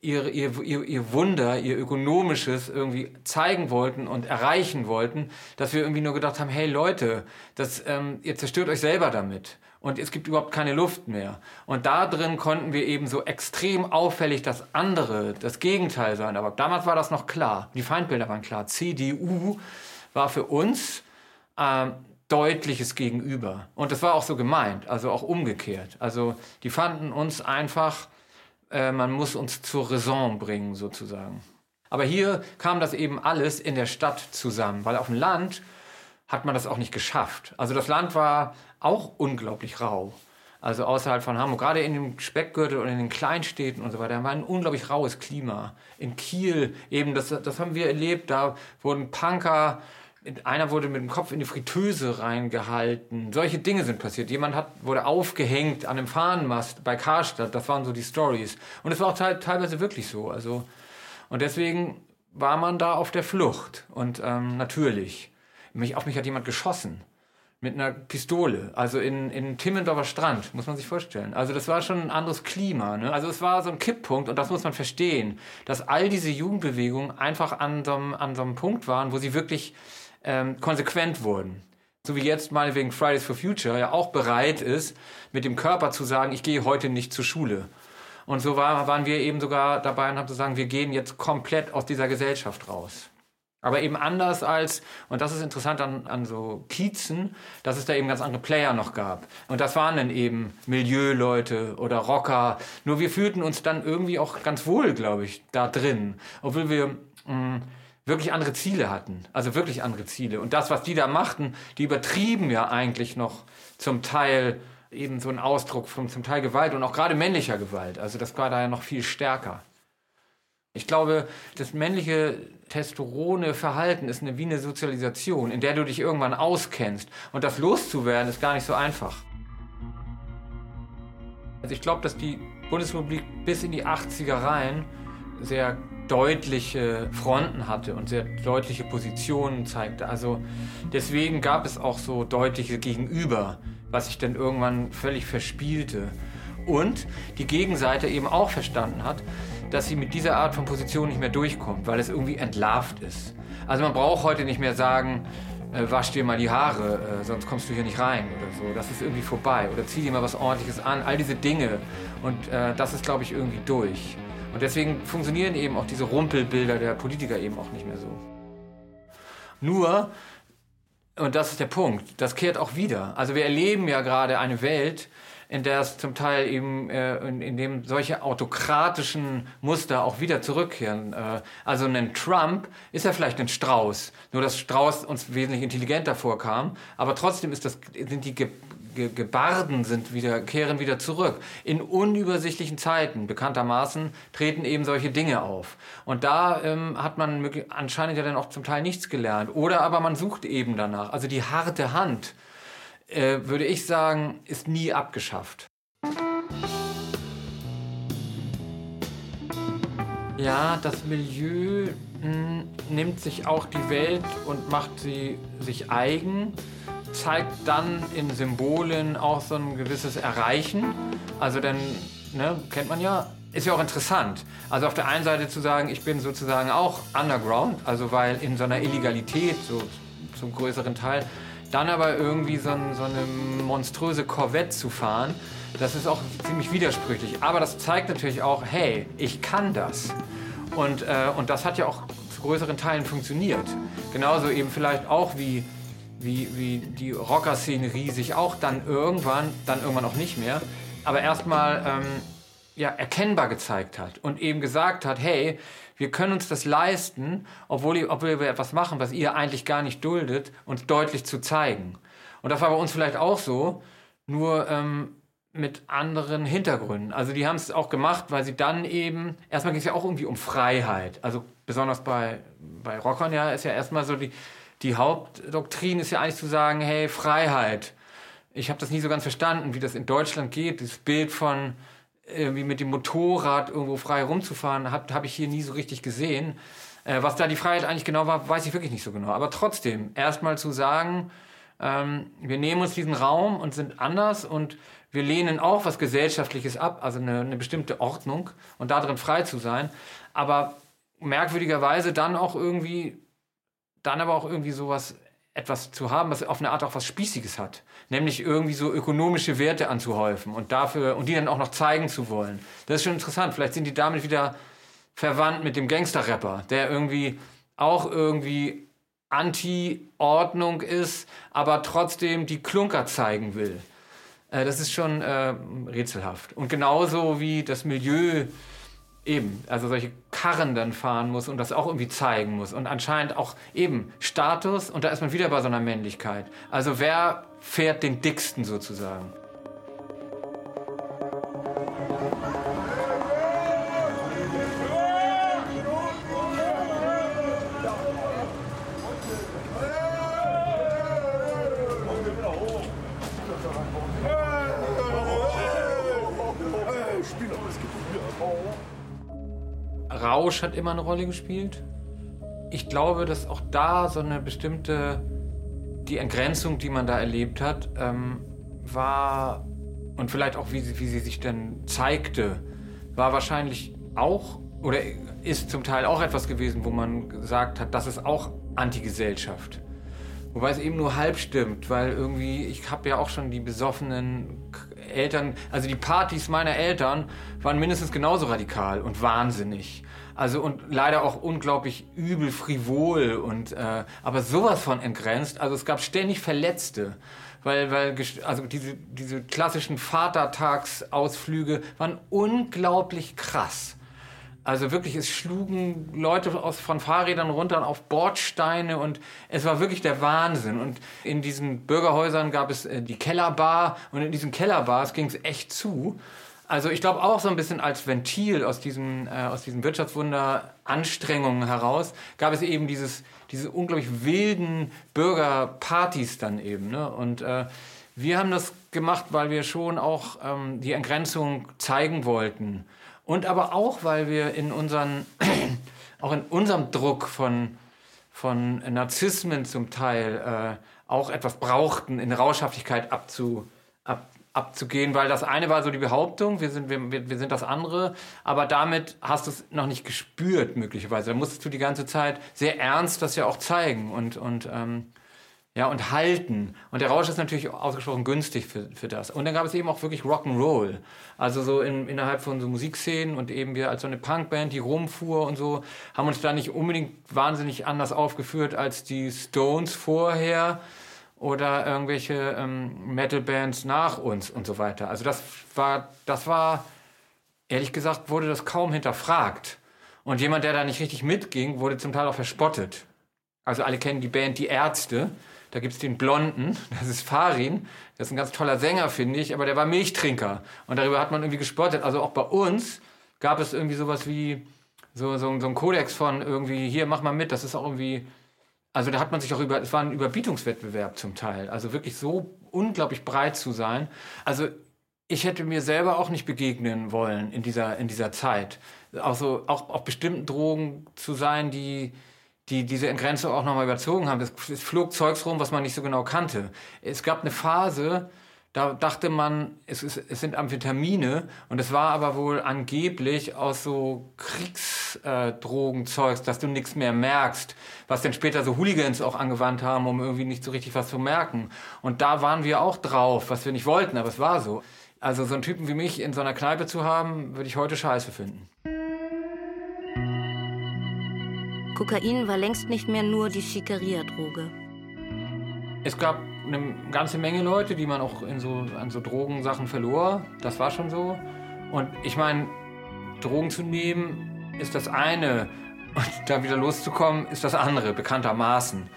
Speaker 9: ihr, ihr, ihr, ihr Wunder, ihr ökonomisches irgendwie zeigen wollten und erreichen wollten, dass wir irgendwie nur gedacht haben, hey Leute, das, ähm, ihr zerstört euch selber damit und es gibt überhaupt keine Luft mehr. Und da drin konnten wir eben so extrem auffällig das andere, das Gegenteil sein. Aber damals war das noch klar. Die Feindbilder waren klar. CDU war für uns ähm, deutliches Gegenüber. Und das war auch so gemeint, also auch umgekehrt. Also die fanden uns einfach, äh, man muss uns zur Raison bringen sozusagen. Aber hier kam das eben alles in der Stadt zusammen, weil auf dem Land hat man das auch nicht geschafft. Also das Land war auch unglaublich rau. Also außerhalb von Hamburg, gerade in dem Speckgürtel und in den Kleinstädten und so weiter, war ein unglaublich raues Klima. In Kiel eben, das, das haben wir erlebt, da wurden Punker, einer wurde mit dem Kopf in die Fritteuse reingehalten. Solche Dinge sind passiert. Jemand hat, wurde aufgehängt an einem Fahnenmast bei Karstadt. Das waren so die Stories. Und es war auch te teilweise wirklich so. Also, und deswegen war man da auf der Flucht. Und ähm, natürlich, mich, auf mich hat jemand geschossen mit einer Pistole, also in, in Timmendorfer Strand, muss man sich vorstellen. Also das war schon ein anderes Klima. Ne? Also es war so ein Kipppunkt und das muss man verstehen, dass all diese Jugendbewegungen einfach an so einem, an so einem Punkt waren, wo sie wirklich ähm, konsequent wurden. So wie jetzt mal wegen Fridays for Future ja auch bereit ist, mit dem Körper zu sagen, ich gehe heute nicht zur Schule. Und so war, waren wir eben sogar dabei und haben zu sagen, wir gehen jetzt komplett aus dieser Gesellschaft raus. Aber eben anders als, und das ist interessant an, an so Kiezen, dass es da eben ganz andere Player noch gab. Und das waren dann eben Milieuleute oder Rocker. Nur wir fühlten uns dann irgendwie auch ganz wohl, glaube ich, da drin. Obwohl wir mh, mm, wirklich andere Ziele hatten. Also wirklich andere Ziele. Und das, was die da machten, die übertrieben ja eigentlich noch zum Teil eben so ein Ausdruck von zum Teil Gewalt und auch gerade männlicher Gewalt. Also das war da ja noch viel stärker. Ich glaube, das männliche testosterone Verhalten ist eine, wie eine Sozialisation, in der du dich irgendwann auskennst. Und das loszuwerden ist gar nicht so einfach. Also ich glaube, dass die Bundesrepublik bis in die 80er rein sehr deutliche Fronten hatte und sehr deutliche Positionen zeigte. Also deswegen gab es auch so deutliche Gegenüber, was sich dann irgendwann völlig verspielte. Und die Gegenseite eben auch verstanden hat, dass sie mit dieser Art von Position nicht mehr durchkommt, weil es irgendwie entlarvt ist. Also man braucht heute nicht mehr sagen, äh, wasch dir mal die Haare, äh, sonst kommst du hier nicht rein oder so. Das ist irgendwie vorbei. Oder zieh dir mal was Ordentliches an. All diese Dinge. Und äh, das ist, glaube ich, irgendwie durch. Und deswegen funktionieren eben auch diese Rumpelbilder der Politiker eben auch nicht mehr so. Nur, und das ist der Punkt, das kehrt auch wieder. Also wir erleben ja gerade eine Welt, in der es zum Teil eben, äh, in, in dem solche autokratischen Muster auch wieder zurückkehren. Äh, also ein Trump ist ja vielleicht ein Strauß, nur dass Strauß uns wesentlich intelligenter vorkam, aber trotzdem ist das, sind die Ge Ge Gebarden sind wieder, kehren wieder zurück. In unübersichtlichen Zeiten, bekanntermaßen, treten eben solche Dinge auf. Und da ähm, hat man anscheinend ja dann auch zum Teil nichts gelernt. Oder aber man sucht eben danach. Also die harte Hand äh, würde ich sagen, ist nie abgeschafft. Ja, das Milieu mh, hm, nimmt sich auch die Welt und macht sie sich eigen, zeigt dann in Symbolen auch so ein gewisses Erreichen. Also denn, ne, kennt man ja, ist ja auch interessant. Also auf der einen Seite zu sagen, ich bin sozusagen auch underground, also weil in so einer Illegalität, so zum größeren Teil, dann aber irgendwie so, so eine monströse Corvette zu fahren, das ist auch ziemlich widersprüchlich. Aber das zeigt natürlich auch, hey, ich kann das. Und, äh, und das hat ja auch zu größeren Teilen funktioniert. Genauso eben vielleicht auch wie, wie, wie die Rocker-Szenerie sich auch dann irgendwann, dann irgendwann auch nicht mehr, aber erstmal ähm, ja, erkennbar gezeigt hat und eben gesagt hat, hey, wir können uns das leisten, obwohl, obwohl wir etwas machen, was ihr eigentlich gar nicht duldet, uns deutlich zu zeigen. Und das war bei uns vielleicht auch so, nur ähm, mit anderen Hintergründen. Also die haben es auch gemacht, weil sie dann eben, erstmal ging es ja auch irgendwie um Freiheit. Also besonders bei, bei Rockern ja ist ja erstmal so die, die Hauptdoktrin ist ja eigentlich zu sagen, hey, Freiheit. Ich habe das nie so ganz verstanden, wie das in Deutschland geht. Dieses Bild von irgendwie mit dem Motorrad irgendwo frei rumzufahren, habe hab ich hier nie so richtig gesehen. Äh, was da die Freiheit eigentlich genau war, weiß ich wirklich nicht so genau. Aber trotzdem, erstmal zu sagen, ähm, wir nehmen uns diesen Raum und sind anders und wir lehnen auch was Gesellschaftliches ab, also eine, eine bestimmte Ordnung und darin frei zu sein. Aber merkwürdigerweise dann auch irgendwie, dann aber auch irgendwie sowas etwas zu haben, was auf eine Art auch was Spießiges hat. Nämlich irgendwie so ökonomische Werte anzuhäufen und dafür, und die dann auch noch zeigen zu wollen. Das ist schon interessant. Vielleicht sind die damit wieder verwandt mit dem Gangster-Rapper, der irgendwie auch irgendwie Anti-Ordnung ist, aber trotzdem die Klunker zeigen will. Äh, das ist schon äh, rätselhaft. Und genauso wie das Milieu Eben, also solche Karren dann fahren muss und das auch irgendwie zeigen muss. Und anscheinend auch eben Status und da ist man wieder bei so einer Männlichkeit. Also wer fährt den dicksten sozusagen? Rausch hat immer eine Rolle gespielt. Ich glaube, dass auch da so eine bestimmte, die Entgrenzung, die man da erlebt hat, ähm, war, und vielleicht auch wie sie, wie sie sich dann zeigte, war wahrscheinlich auch oder ist zum Teil auch etwas gewesen, wo man gesagt hat, das ist auch Antigesellschaft. Wobei es eben nur halb stimmt, weil irgendwie, ich habe ja auch schon die besoffenen Eltern, also die Partys meiner Eltern waren mindestens genauso radikal und wahnsinnig. Also und leider auch unglaublich übel, frivol und äh, aber sowas von entgrenzt. Also es gab ständig Verletzte, weil weil also diese diese klassischen Vatertagsausflüge waren unglaublich krass. Also wirklich, es schlugen Leute aus, von Fahrrädern runter auf Bordsteine und es war wirklich der Wahnsinn. Und in diesen Bürgerhäusern gab es äh, die Kellerbar und in diesen Kellerbars ging es echt zu. Also ich glaube auch so ein bisschen als Ventil aus diesem, äh, aus diesem Wirtschaftswunder Anstrengungen heraus gab es eben dieses, diese unglaublich wilden Bürgerpartys dann eben. Ne? Und äh, wir haben das gemacht, weil wir schon auch ähm, die Entgrenzung zeigen wollten. Und aber auch, weil wir in unseren, auch in unserem Druck von, von Narzissmen zum Teil äh, auch etwas brauchten, in Rauschhaftigkeit abzu, ab, abzugehen, weil das eine war so die Behauptung, wir sind, wir, wir sind das andere, aber damit hast du es noch nicht gespürt möglicherweise. Da musstest du die ganze Zeit sehr ernst das ja auch zeigen und, und, ähm, ja, und halten. Und der Rausch ist natürlich ausgesprochen günstig für, für das. Und dann gab es eben auch wirklich Rock'n'Roll. Also so in, innerhalb von so Musikszenen und eben wir als so eine Punkband, die rumfuhr und so, haben uns da nicht unbedingt wahnsinnig anders aufgeführt als die Stones vorher oder irgendwelche ähm, Metal-Bands nach uns und so weiter. Also das war, das war, ehrlich gesagt, wurde das kaum hinterfragt. Und jemand, der da nicht richtig mitging, wurde zum Teil auch verspottet. Also alle kennen die Band Die Ärzte. Da gibt es den Blonden, das ist Farin. Das ist ein ganz toller Sänger, finde ich, aber der war Milchtrinker. Und darüber hat man irgendwie gespottet. Also auch bei uns gab es irgendwie sowas wie so, so, so ein Kodex von irgendwie, hier, mach mal mit, das ist auch irgendwie also da hat man sich auch über, es war ein Überbietungswettbewerb zum Teil. Also wirklich so unglaublich breit zu sein. Also ich hätte mir selber auch nicht begegnen wollen in dieser, in dieser Zeit. Auch so, auch auf bestimmten Drogen zu sein, die, die diese Entgrenzung auch nochmal überzogen haben. Es, es flog Zeugs rum, was man nicht so genau kannte. Es gab eine Phase, da dachte man, es, ist, es sind Amphetamine und es war aber wohl angeblich aus so Kriegsdrogenzeugs, äh, dass du nichts mehr merkst, was dann später so Hooligans auch angewandt haben, um irgendwie nicht so richtig was zu merken. Und da waren wir auch drauf, was wir nicht wollten, aber es war so. Also so einen Typen wie mich in so einer Kneipe zu haben, würde ich heute scheiße finden.
Speaker 3: Kokain war längst nicht mehr nur die Schickeria-Droge.
Speaker 9: Es gab eine ganze Menge Leute, die man auch in so, an so Drogensachen verlor. Das war schon so. Und ich meine, Drogen zu nehmen ist das eine und da wieder loszukommen ist das andere, bekanntermaßen.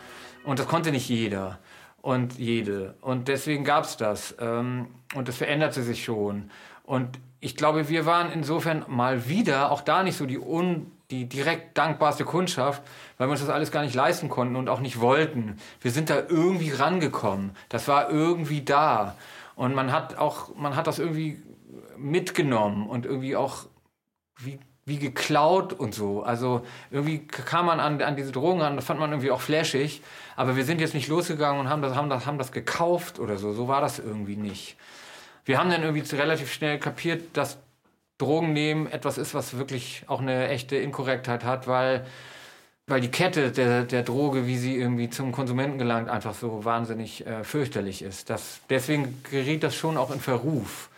Speaker 9: Und das konnte nicht jeder und jede. Und deswegen gab es das. Ähm, und das veränderte sich schon. Und ich glaube, wir waren insofern mal wieder auch da nicht so die, un, die direkt dankbarste Kundschaft, weil wir uns das alles gar nicht leisten konnten und auch nicht wollten. Wir sind da irgendwie rangekommen. Das war irgendwie da. Und man hat auch, man hat das irgendwie mitgenommen und irgendwie auch wie, wie geklaut und so. Also irgendwie kam man an, an diese Drogen an, das fand man irgendwie auch flashig. Aber wir sind jetzt nicht losgegangen und haben das, haben das, haben das gekauft oder so. So war das irgendwie nicht. Wir haben dann irgendwie relativ schnell kapiert, dass Drogen nehmen etwas ist, was wirklich auch eine echte Inkorrektheit hat, weil, weil die Kette der, der Droge, wie sie irgendwie zum Konsumenten gelangt, einfach so wahnsinnig äh, fürchterlich ist. Das, deswegen geriet das schon auch in Verruf.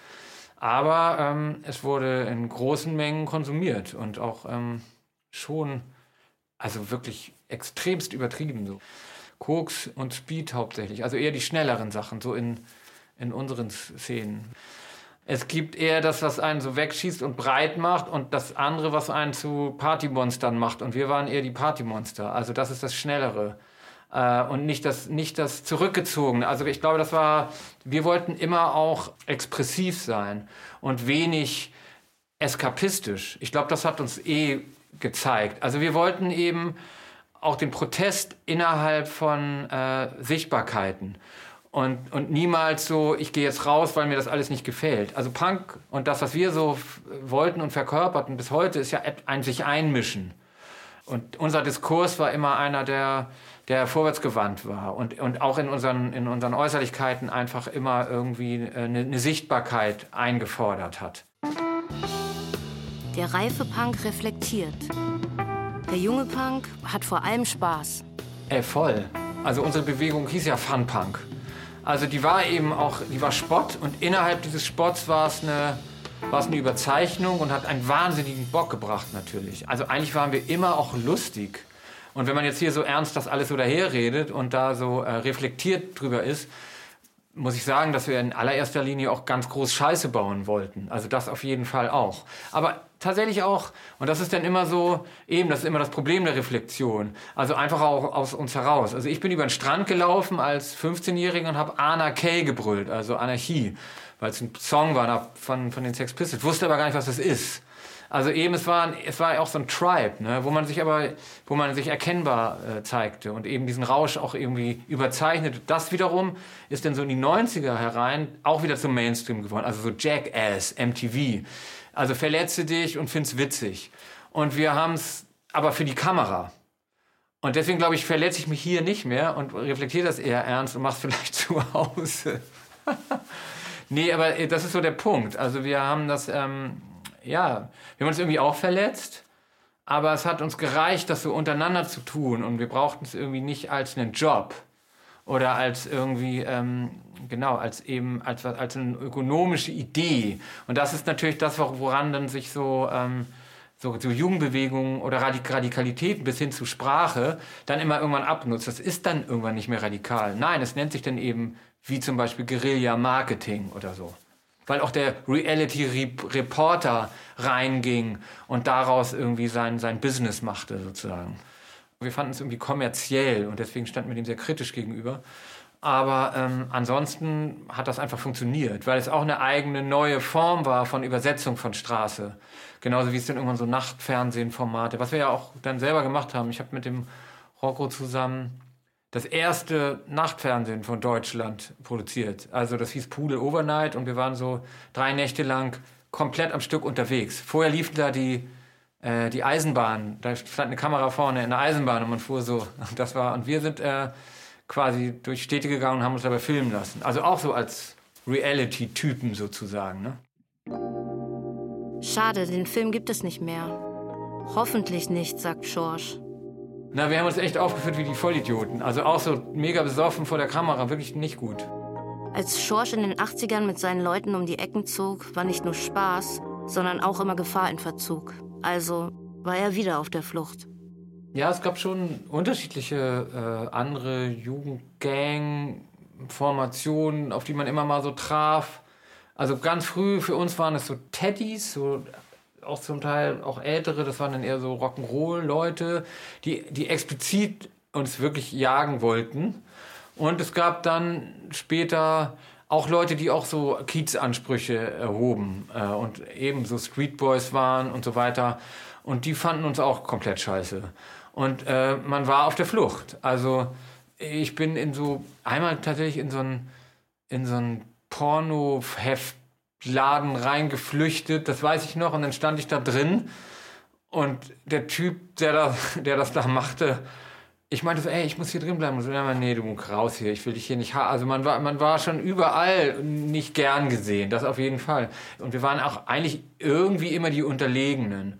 Speaker 9: Aber ähm, es wurde in großen Mengen konsumiert und auch ähm, schon, also wirklich extremst übertrieben. So. Koks und Speed hauptsächlich, also eher die schnelleren Sachen, so in, in unseren Szenen. Es gibt eher das, was einen so wegschießt und breit macht und das andere, was einen zu Partymonstern macht. Und wir waren eher die Partymonster. Also das ist das Schnellere. Äh, und nicht das, nicht das Zurückgezogene. Also ich glaube, das war, wir wollten immer auch expressiv sein und wenig eskapistisch. Ich glaube, das hat uns eh gezeigt. Also wir wollten eben auch den Protest innerhalb von äh, Sichtbarkeiten und, und niemals so, ich gehe jetzt raus, weil mir das alles nicht gefällt. Also Punk und das, was wir so wollten und verkörperten bis heute, ist ja ein sich einmischen. Und unser Diskurs war immer einer, der der vorwärtsgewandt war und, und auch in unseren, in unseren Äußerlichkeiten einfach immer irgendwie eine, eine Sichtbarkeit eingefordert hat.
Speaker 3: Der reife Punk reflektiert. Der junge Punk hat vor allem Spaß.
Speaker 9: Ey, voll. Also unsere Bewegung hieß ja Fun Punk. Also die war eben auch, die war Spott und innerhalb dieses Spotts war es eine, eine Überzeichnung und hat einen wahnsinnigen Bock gebracht natürlich. Also eigentlich waren wir immer auch lustig. Und wenn man jetzt hier so ernst das alles so daherredet und da so äh, reflektiert drüber ist, muss ich sagen, dass wir in allererster Linie auch ganz groß Scheiße bauen wollten. Also das auf jeden Fall auch. Aber tatsächlich auch, und das ist dann immer so, eben, das ist immer das Problem der Reflexion. Also einfach auch aus uns heraus. Also ich bin über den Strand gelaufen als 15-Jähriger und habe Anarchie gebrüllt, also Anarchie, weil es ein Song war von, von den Sex Pistols. Wusste aber gar nicht, was das ist. Also eben, es war, es war auch so ein Tribe, ne, wo man sich aber, wo man sich erkennbar äh, zeigte und eben diesen Rausch auch irgendwie überzeichnet. Das wiederum ist dann so in die 90er herein auch wieder zum Mainstream geworden. Also so Jackass, MTV. Also verletze dich und find's witzig. Und wir haben's aber für die Kamera. Und deswegen glaube ich, verletze ich mich hier nicht mehr und reflektiere das eher ernst und mach's vielleicht zu Hause. nee, aber äh, das ist so der Punkt. Also wir haben das, ähm, ja, wir haben uns irgendwie auch verletzt, aber es hat uns gereicht, das so untereinander zu tun und wir brauchten es irgendwie nicht als einen Job oder als irgendwie, ähm, genau, als eben, als, als eine ökonomische Idee. Und das ist natürlich das, woran dann sich so, ähm, so, so Jugendbewegungen oder Radik Radikalitäten bis hin zu Sprache dann immer irgendwann abnutzt. Das ist dann irgendwann nicht mehr radikal. Nein, es nennt sich dann eben wie zum Beispiel Guerilla-Marketing oder so weil auch der Reality-Reporter reinging und daraus irgendwie sein, sein Business machte sozusagen. Wir fanden es irgendwie kommerziell und deswegen standen wir dem sehr kritisch gegenüber. Aber ähm, ansonsten hat das einfach funktioniert, weil es auch eine eigene neue Form war von Übersetzung von Straße. Genauso wie es dann irgendwann so Nachtfernsehen-Formate, was wir ja auch dann selber gemacht haben. Ich habe mit dem Rocco zusammen das erste Nachtfernsehen von Deutschland produziert. Also das hieß Pudel Overnight und wir waren so drei Nächte lang komplett am Stück unterwegs. Vorher liefen da die, äh, die Eisenbahn, da stand eine Kamera vorne in der Eisenbahn und man fuhr so. Das war, und wir sind äh, quasi durch Städte gegangen und haben uns dabei filmen lassen. Also auch so als Reality-Typen sozusagen. Ne?
Speaker 3: Schade, den Film gibt es nicht mehr. Hoffentlich nicht, sagt Schorsch.
Speaker 9: Na, wir haben uns echt aufgeführt wie die Vollidioten. Also auch so mega besoffen vor der Kamera, wirklich nicht gut.
Speaker 3: Als Schorsch in den 80ern mit seinen Leuten um die Ecken zog, war nicht nur Spaß, sondern auch immer Gefahr in Verzug. Also war er wieder auf der Flucht.
Speaker 9: Ja, es gab schon unterschiedliche äh, andere Jugendgang-Formationen, auf die man immer mal so traf. Also ganz früh für uns waren es so Teddys, so auch zum Teil auch ältere, das waren dann eher so Rock'n'Roll-Leute, die, die explizit uns wirklich jagen wollten. Und es gab dann später auch Leute, die auch so Kiezansprüche erhoben äh, und eben so Streetboys waren und so weiter. Und die fanden uns auch komplett scheiße. Und äh, man war auf der Flucht. Also ich bin in so, einmal tatsächlich in so ein, in so ein Porno-Heftladen reingeflüchtet, das weiß ich noch, und dann stand ich da drin und der Typ, der, da, der das da machte, ich meinte so, ey, ich muss hier drin bleiben. Und so, nee, du musst raus hier, ich will dich hier nicht haben. Also man war, man war schon überall nicht gern gesehen, das auf jeden Fall. Und wir waren auch eigentlich irgendwie immer die Unterlegenen,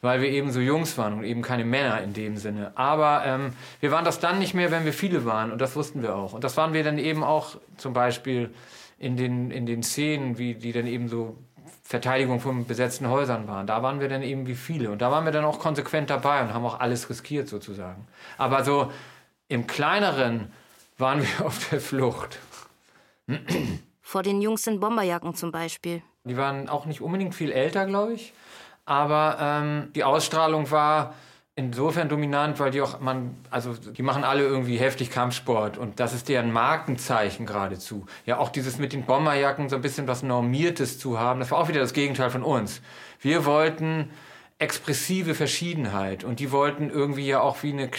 Speaker 9: weil wir eben so Jungs waren und eben keine Männer in dem Sinne. Aber ähm, wir waren das dann nicht mehr, wenn wir viele waren und das wussten wir auch. Und das waren wir dann eben auch zum Beispiel in den, in den Szenen, wie die dann eben so Verteidigung von besetzten Häusern waren. Da waren wir dann eben wie viele. Und da waren wir dann auch konsequent dabei und haben auch alles riskiert sozusagen. Aber so im kleineren waren wir auf der Flucht.
Speaker 3: Vor den Jungs in Bomberjacken zum Beispiel.
Speaker 9: Die waren auch nicht unbedingt viel älter, glaube ich. Aber ähm, die Ausstrahlung war, insofern dominant, weil die auch, man, also die machen alle irgendwie heftig Kampfsport und das ist deren Markenzeichen geradezu. Ja, auch dieses mit den Bomberjacken so ein bisschen was Normiertes zu haben, das war auch wieder das Gegenteil von uns. Wir wollten expressive Verschiedenheit und die wollten irgendwie ja auch wie eine,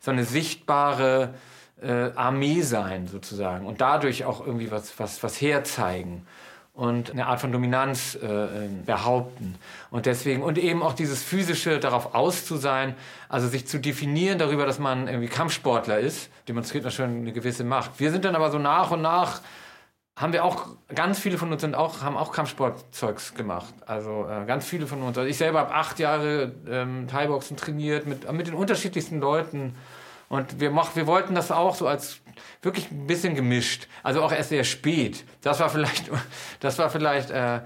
Speaker 9: so eine sichtbare äh, Armee sein sozusagen und dadurch auch irgendwie was, was, was herzeigen und eine Art von Dominanz äh, äh, behaupten. Und deswegen, und eben auch dieses physische, darauf aus zu sein, also sich zu definieren darüber, dass man irgendwie Kampfsportler ist, demonstriert natürlich schon eine gewisse Macht. Wir sind dann aber so nach und nach, haben wir auch, ganz viele von uns sind auch, haben auch Kampfsportzeugs gemacht. Also äh, ganz viele von uns. Also ich selber habe acht Jahre ähm, Thai-Boxen trainiert mit, mit den unterschiedlichsten Leuten. Und wir, wir wollten das auch so als wirklich ein bisschen gemischt. Also auch erst sehr spät. Das war vielleicht, das war vielleicht äh,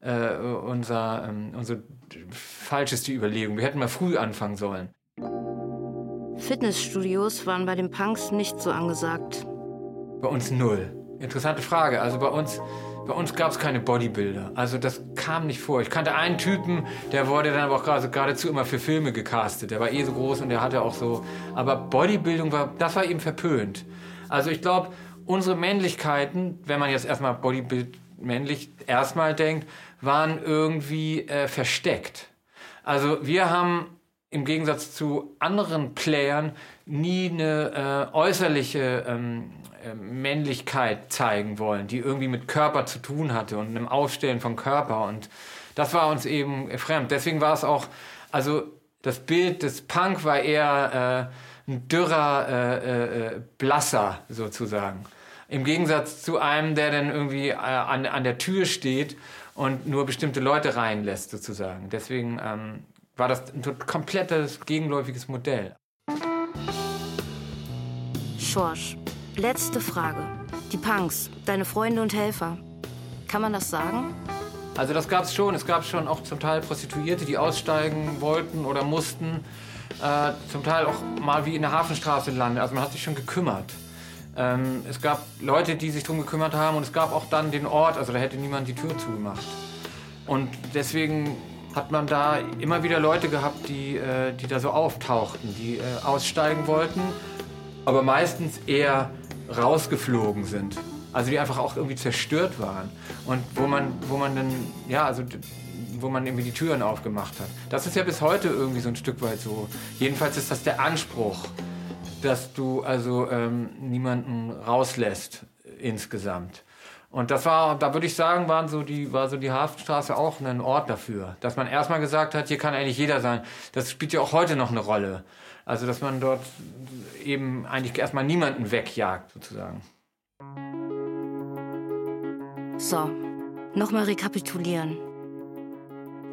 Speaker 9: äh, unser, ähm, unsere falscheste Überlegung. Wir hätten mal früh anfangen sollen.
Speaker 3: Fitnessstudios waren bei den Punks nicht so angesagt.
Speaker 9: Bei uns null. Interessante Frage. Also bei uns, bei uns gab es keine Bodybuilder. Also das kam nicht vor. Ich kannte einen Typen, der wurde dann aber auch geradezu immer für Filme gecastet. Der war eh so groß und der hatte auch so. Aber Bodybuilding war, das war eben verpönt. Also ich glaube, unsere Männlichkeiten, wenn man jetzt erstmal Bodybuild männlich erstmal denkt, waren irgendwie äh, versteckt. Also wir haben im Gegensatz zu anderen Playern nie eine äh, äußerliche ähm, äh, Männlichkeit zeigen wollen, die irgendwie mit Körper zu tun hatte und einem Aufstellen von Körper. Und das war uns eben fremd. Deswegen war es auch, also das Bild des Punk war eher äh, ein dürrer, äh, äh, blasser sozusagen. Im Gegensatz zu einem, der dann irgendwie äh, an, an der Tür steht und nur bestimmte Leute reinlässt sozusagen. Deswegen ähm, war das ein komplettes gegenläufiges Modell.
Speaker 3: Schorsch, letzte Frage. Die Punks, deine Freunde und Helfer. Kann man das sagen?
Speaker 9: Also das gab es schon. Es gab schon auch zum Teil Prostituierte, die aussteigen wollten oder mussten. Äh, zum Teil auch mal wie in der Hafenstraße landen. Also man hat sich schon gekümmert. Ähm, es gab Leute, die sich darum gekümmert haben und es gab auch dann den Ort, also da hätte niemand die Tür zugemacht. Und deswegen hat man da immer wieder Leute gehabt, die, äh, die da so auftauchten, die äh, aussteigen wollten, aber meistens eher rausgeflogen sind. Also die einfach auch irgendwie zerstört waren. Und wo man, wo man dann, ja, also wo man irgendwie die Türen aufgemacht hat. Das ist ja bis heute irgendwie so ein Stück weit so. Jedenfalls ist das der Anspruch, dass du also ähm, niemanden rauslässt insgesamt. Und das war, da würde ich sagen, waren so die, war so die Hafenstraße auch ein Ort dafür. Dass man erstmal gesagt hat, hier kann eigentlich jeder sein. Das spielt ja auch heute noch eine Rolle. Also, dass man dort eben eigentlich erstmal niemanden wegjagt, sozusagen.
Speaker 3: So, nochmal rekapitulieren.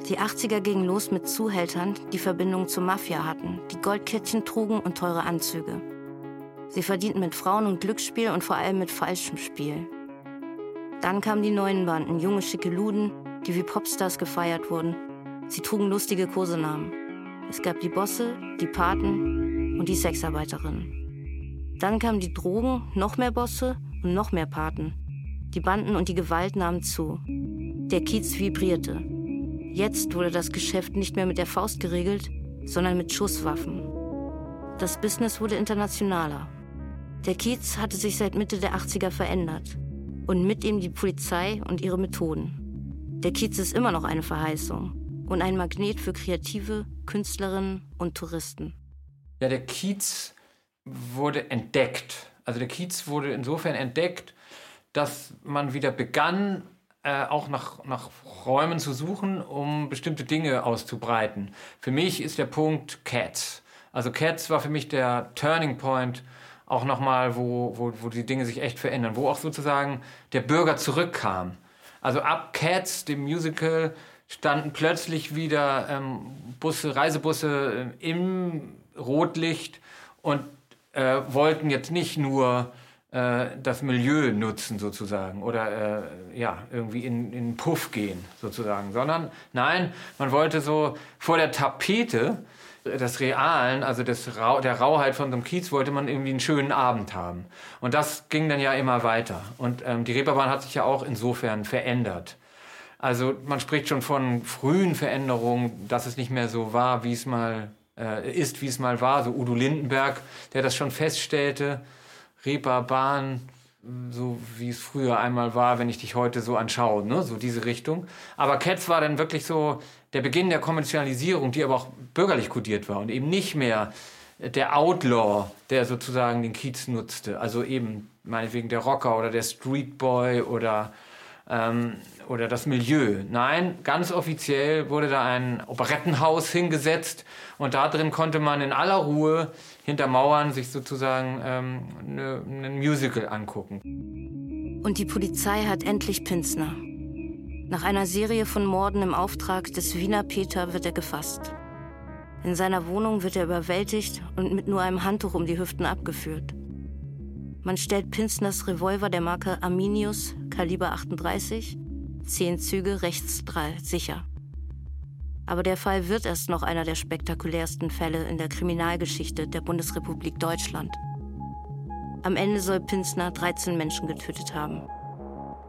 Speaker 3: Die 80er gingen los mit Zuhältern, die Verbindungen zur Mafia hatten, die Goldkettchen trugen und teure Anzüge. Sie verdienten mit Frauen und Glücksspiel und vor allem mit falschem Spiel. Dann kamen die neuen Banden, junge schicke Luden, die wie Popstars gefeiert wurden. Sie trugen lustige Kosenamen. Es gab die Bosse, die Paten und die Sexarbeiterinnen. Dann kamen die Drogen, noch mehr Bosse und noch mehr Paten. Die Banden und die Gewalt nahmen zu. Der Kiez vibrierte. Jetzt wurde das Geschäft nicht mehr mit der Faust geregelt, sondern mit Schusswaffen. Das Business wurde internationaler. Der Kiez hatte sich seit Mitte der 80er verändert. Und mit ihm die Polizei und ihre Methoden. Der Kiez ist immer noch eine Verheißung und ein Magnet für Kreative, Künstlerinnen und Touristen.
Speaker 9: Ja, der Kiez wurde entdeckt. Also der Kiez wurde insofern entdeckt, dass man wieder begann, äh, auch nach, nach Räumen zu suchen, um bestimmte Dinge auszubreiten. Für mich ist der Punkt Cats. Also Cats war für mich der Turning Point, auch nochmal, wo, wo, wo die Dinge sich echt verändern, wo auch sozusagen der Bürger zurückkam. Also ab Cats, dem Musical, standen plötzlich wieder ähm, Busse, Reisebusse äh, im Rotlicht und äh, wollten jetzt nicht nur das Milieu nutzen sozusagen oder äh, ja irgendwie in, in Puff gehen sozusagen, sondern nein, man wollte so vor der Tapete des Realen, also des der Rauheit von so einem Kiez, wollte man irgendwie einen schönen Abend haben. Und das ging dann ja immer weiter. Und ähm, die Reeperbahn hat sich ja auch insofern verändert. Also man spricht schon von frühen Veränderungen, dass es nicht mehr so war, wie es mal äh, ist, wie es mal war. So Udo Lindenberg, der das schon feststellte. Reeperbahn, so wie es früher einmal war, wenn ich dich heute so anschaue, ne? so diese Richtung. Aber Cats war dann wirklich so der Beginn der Kommerzialisierung, die aber auch bürgerlich kodiert war und eben nicht mehr der Outlaw, der sozusagen den Kiez nutzte. Also eben meinetwegen der Rocker oder der Streetboy oder, ähm, oder das Milieu. Nein, ganz offiziell wurde da ein Operettenhaus hingesetzt und da drin konnte man in aller Ruhe hinter Mauern sich sozusagen ähm, ne, ein Musical angucken.
Speaker 3: Und die Polizei hat endlich Pinsner. Nach einer Serie von Morden im Auftrag des Wiener Peter wird er gefasst. In seiner Wohnung wird er überwältigt und mit nur einem Handtuch um die Hüften abgeführt. Man stellt Pinsners Revolver der Marke Arminius, Kaliber 38, zehn Züge, rechts drei, sicher. Aber der Fall wird erst noch einer der spektakulärsten Fälle in der Kriminalgeschichte der Bundesrepublik Deutschland. Am Ende soll Pinsner 13 Menschen getötet haben.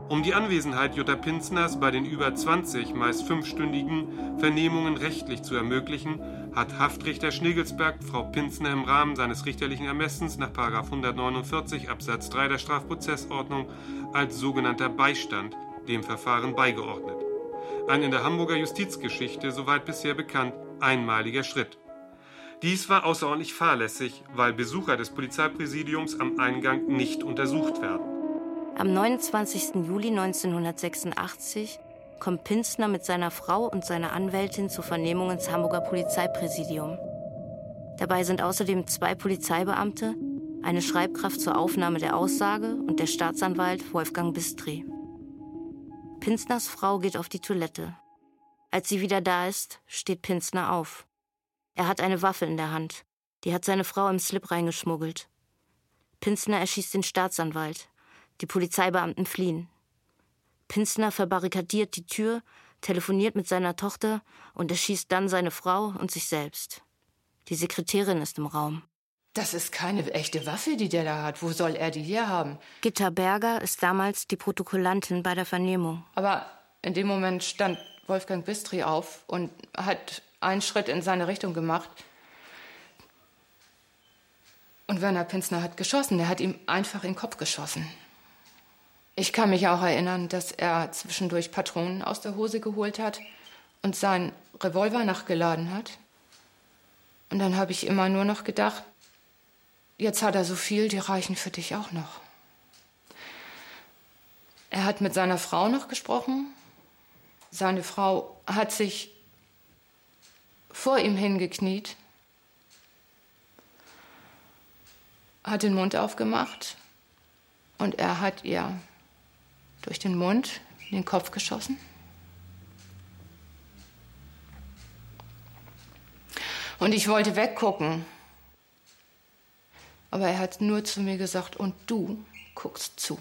Speaker 16: Um die Anwesenheit Jutta Pinzners bei den über 20, meist fünfstündigen Vernehmungen rechtlich zu ermöglichen, hat Haftrichter Schnigelsberg Frau Pinzner im Rahmen seines richterlichen Ermessens nach 149 Absatz 3 der Strafprozessordnung als sogenannter Beistand dem Verfahren beigeordnet. Ein in der Hamburger Justizgeschichte, soweit bisher bekannt, einmaliger Schritt. Dies war außerordentlich fahrlässig, weil Besucher des Polizeipräsidiums am Eingang nicht untersucht werden.
Speaker 3: Am 29. Juli 1986 kommt Pinzner mit seiner Frau und seiner Anwältin zur Vernehmung ins Hamburger Polizeipräsidium. Dabei sind außerdem zwei Polizeibeamte, eine Schreibkraft zur Aufnahme der Aussage und der Staatsanwalt Wolfgang Bistri. Pinzners Frau geht auf die Toilette. Als sie wieder da ist, steht Pinzner auf. Er hat eine Waffe in der Hand. Die hat seine Frau im Slip reingeschmuggelt. Pinzner erschießt den Staatsanwalt. Die Polizeibeamten fliehen. Pinsner verbarrikadiert die Tür, telefoniert mit seiner Tochter und erschießt dann seine Frau und sich selbst. Die Sekretärin ist im Raum.
Speaker 17: Das ist keine echte Waffe, die der da hat. Wo soll er die hier haben?
Speaker 3: Gitta Berger ist damals die Protokollantin bei der Vernehmung.
Speaker 17: Aber in dem Moment stand Wolfgang Bistri auf und hat einen Schritt in seine Richtung gemacht. Und Werner Pinsner hat geschossen. Er hat ihm einfach in den Kopf geschossen. Ich kann mich auch erinnern, dass er zwischendurch Patronen aus der Hose geholt hat und seinen Revolver nachgeladen hat. Und dann habe ich immer nur noch gedacht, jetzt hat er so viel, die reichen für dich auch noch. Er hat mit seiner Frau noch gesprochen. Seine Frau hat sich vor ihm hingekniet, hat den Mund aufgemacht und er hat ihr durch den Mund in den Kopf geschossen. Und ich wollte weggucken. Aber er hat nur zu mir gesagt, und du guckst zu.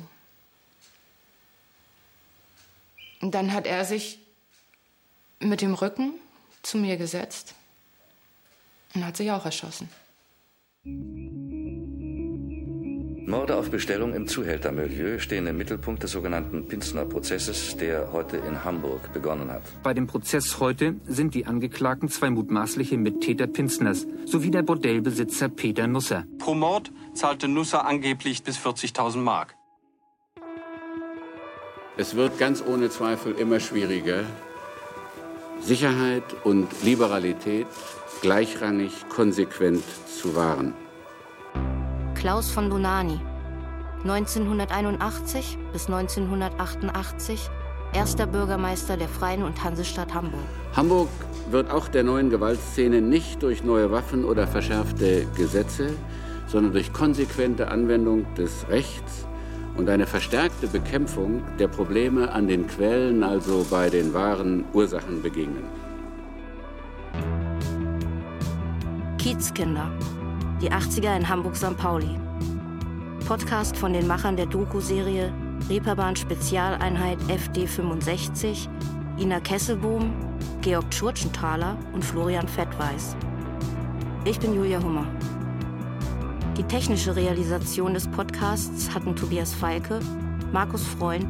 Speaker 17: Und dann hat er sich mit dem Rücken zu mir gesetzt und hat sich auch erschossen.
Speaker 18: Morde auf Bestellung im Zuhältermilieu stehen im Mittelpunkt des sogenannten Pinsner Prozesses, der heute in Hamburg begonnen hat.
Speaker 9: Bei dem Prozess heute sind die Angeklagten zwei mutmaßliche Mittäter Pinsners sowie der Bordellbesitzer Peter Nusser.
Speaker 12: Pro Mord zahlte Nusser angeblich bis 40.000 Mark.
Speaker 19: Es wird ganz ohne Zweifel immer schwieriger, Sicherheit und Liberalität gleichrangig konsequent zu wahren.
Speaker 3: Klaus von Lunani, 1981 bis 1988 erster Bürgermeister der Freien und Hansestadt Hamburg.
Speaker 19: Hamburg wird auch der neuen Gewaltszene nicht durch neue Waffen oder verschärfte Gesetze, sondern durch konsequente Anwendung des Rechts und eine verstärkte Bekämpfung der Probleme an den Quellen, also bei den wahren Ursachen begegnen.
Speaker 3: Kiezkinder, die 80er in Hamburg-St. Pauli. Podcast von den Machern der Doku-Serie Reeperbahn Spezialeinheit FD65, Ina Kesselbohm, Georg Tschurtschenthaler und Florian Fettweiß. Ich bin Julia Hummer. Die technische Realisation des Podcasts hatten Tobias Falke, Markus Freund,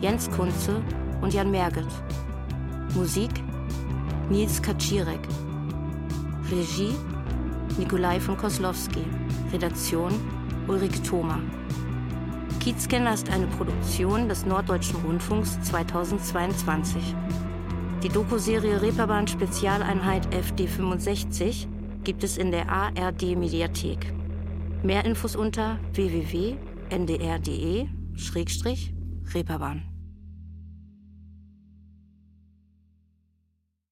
Speaker 3: Jens Kunze und Jan Merget. Musik Nils Kaczirek. Regie Nikolai von Koslowski. Redaktion Ulrike Thoma. Kiezkenner ist eine Produktion des Norddeutschen Rundfunks 2022. Die Dokuserie Reeperbahn Spezialeinheit FD65 gibt es in der ARD Mediathek. Mehr Infos unter www.ndr.de-reeperbahn.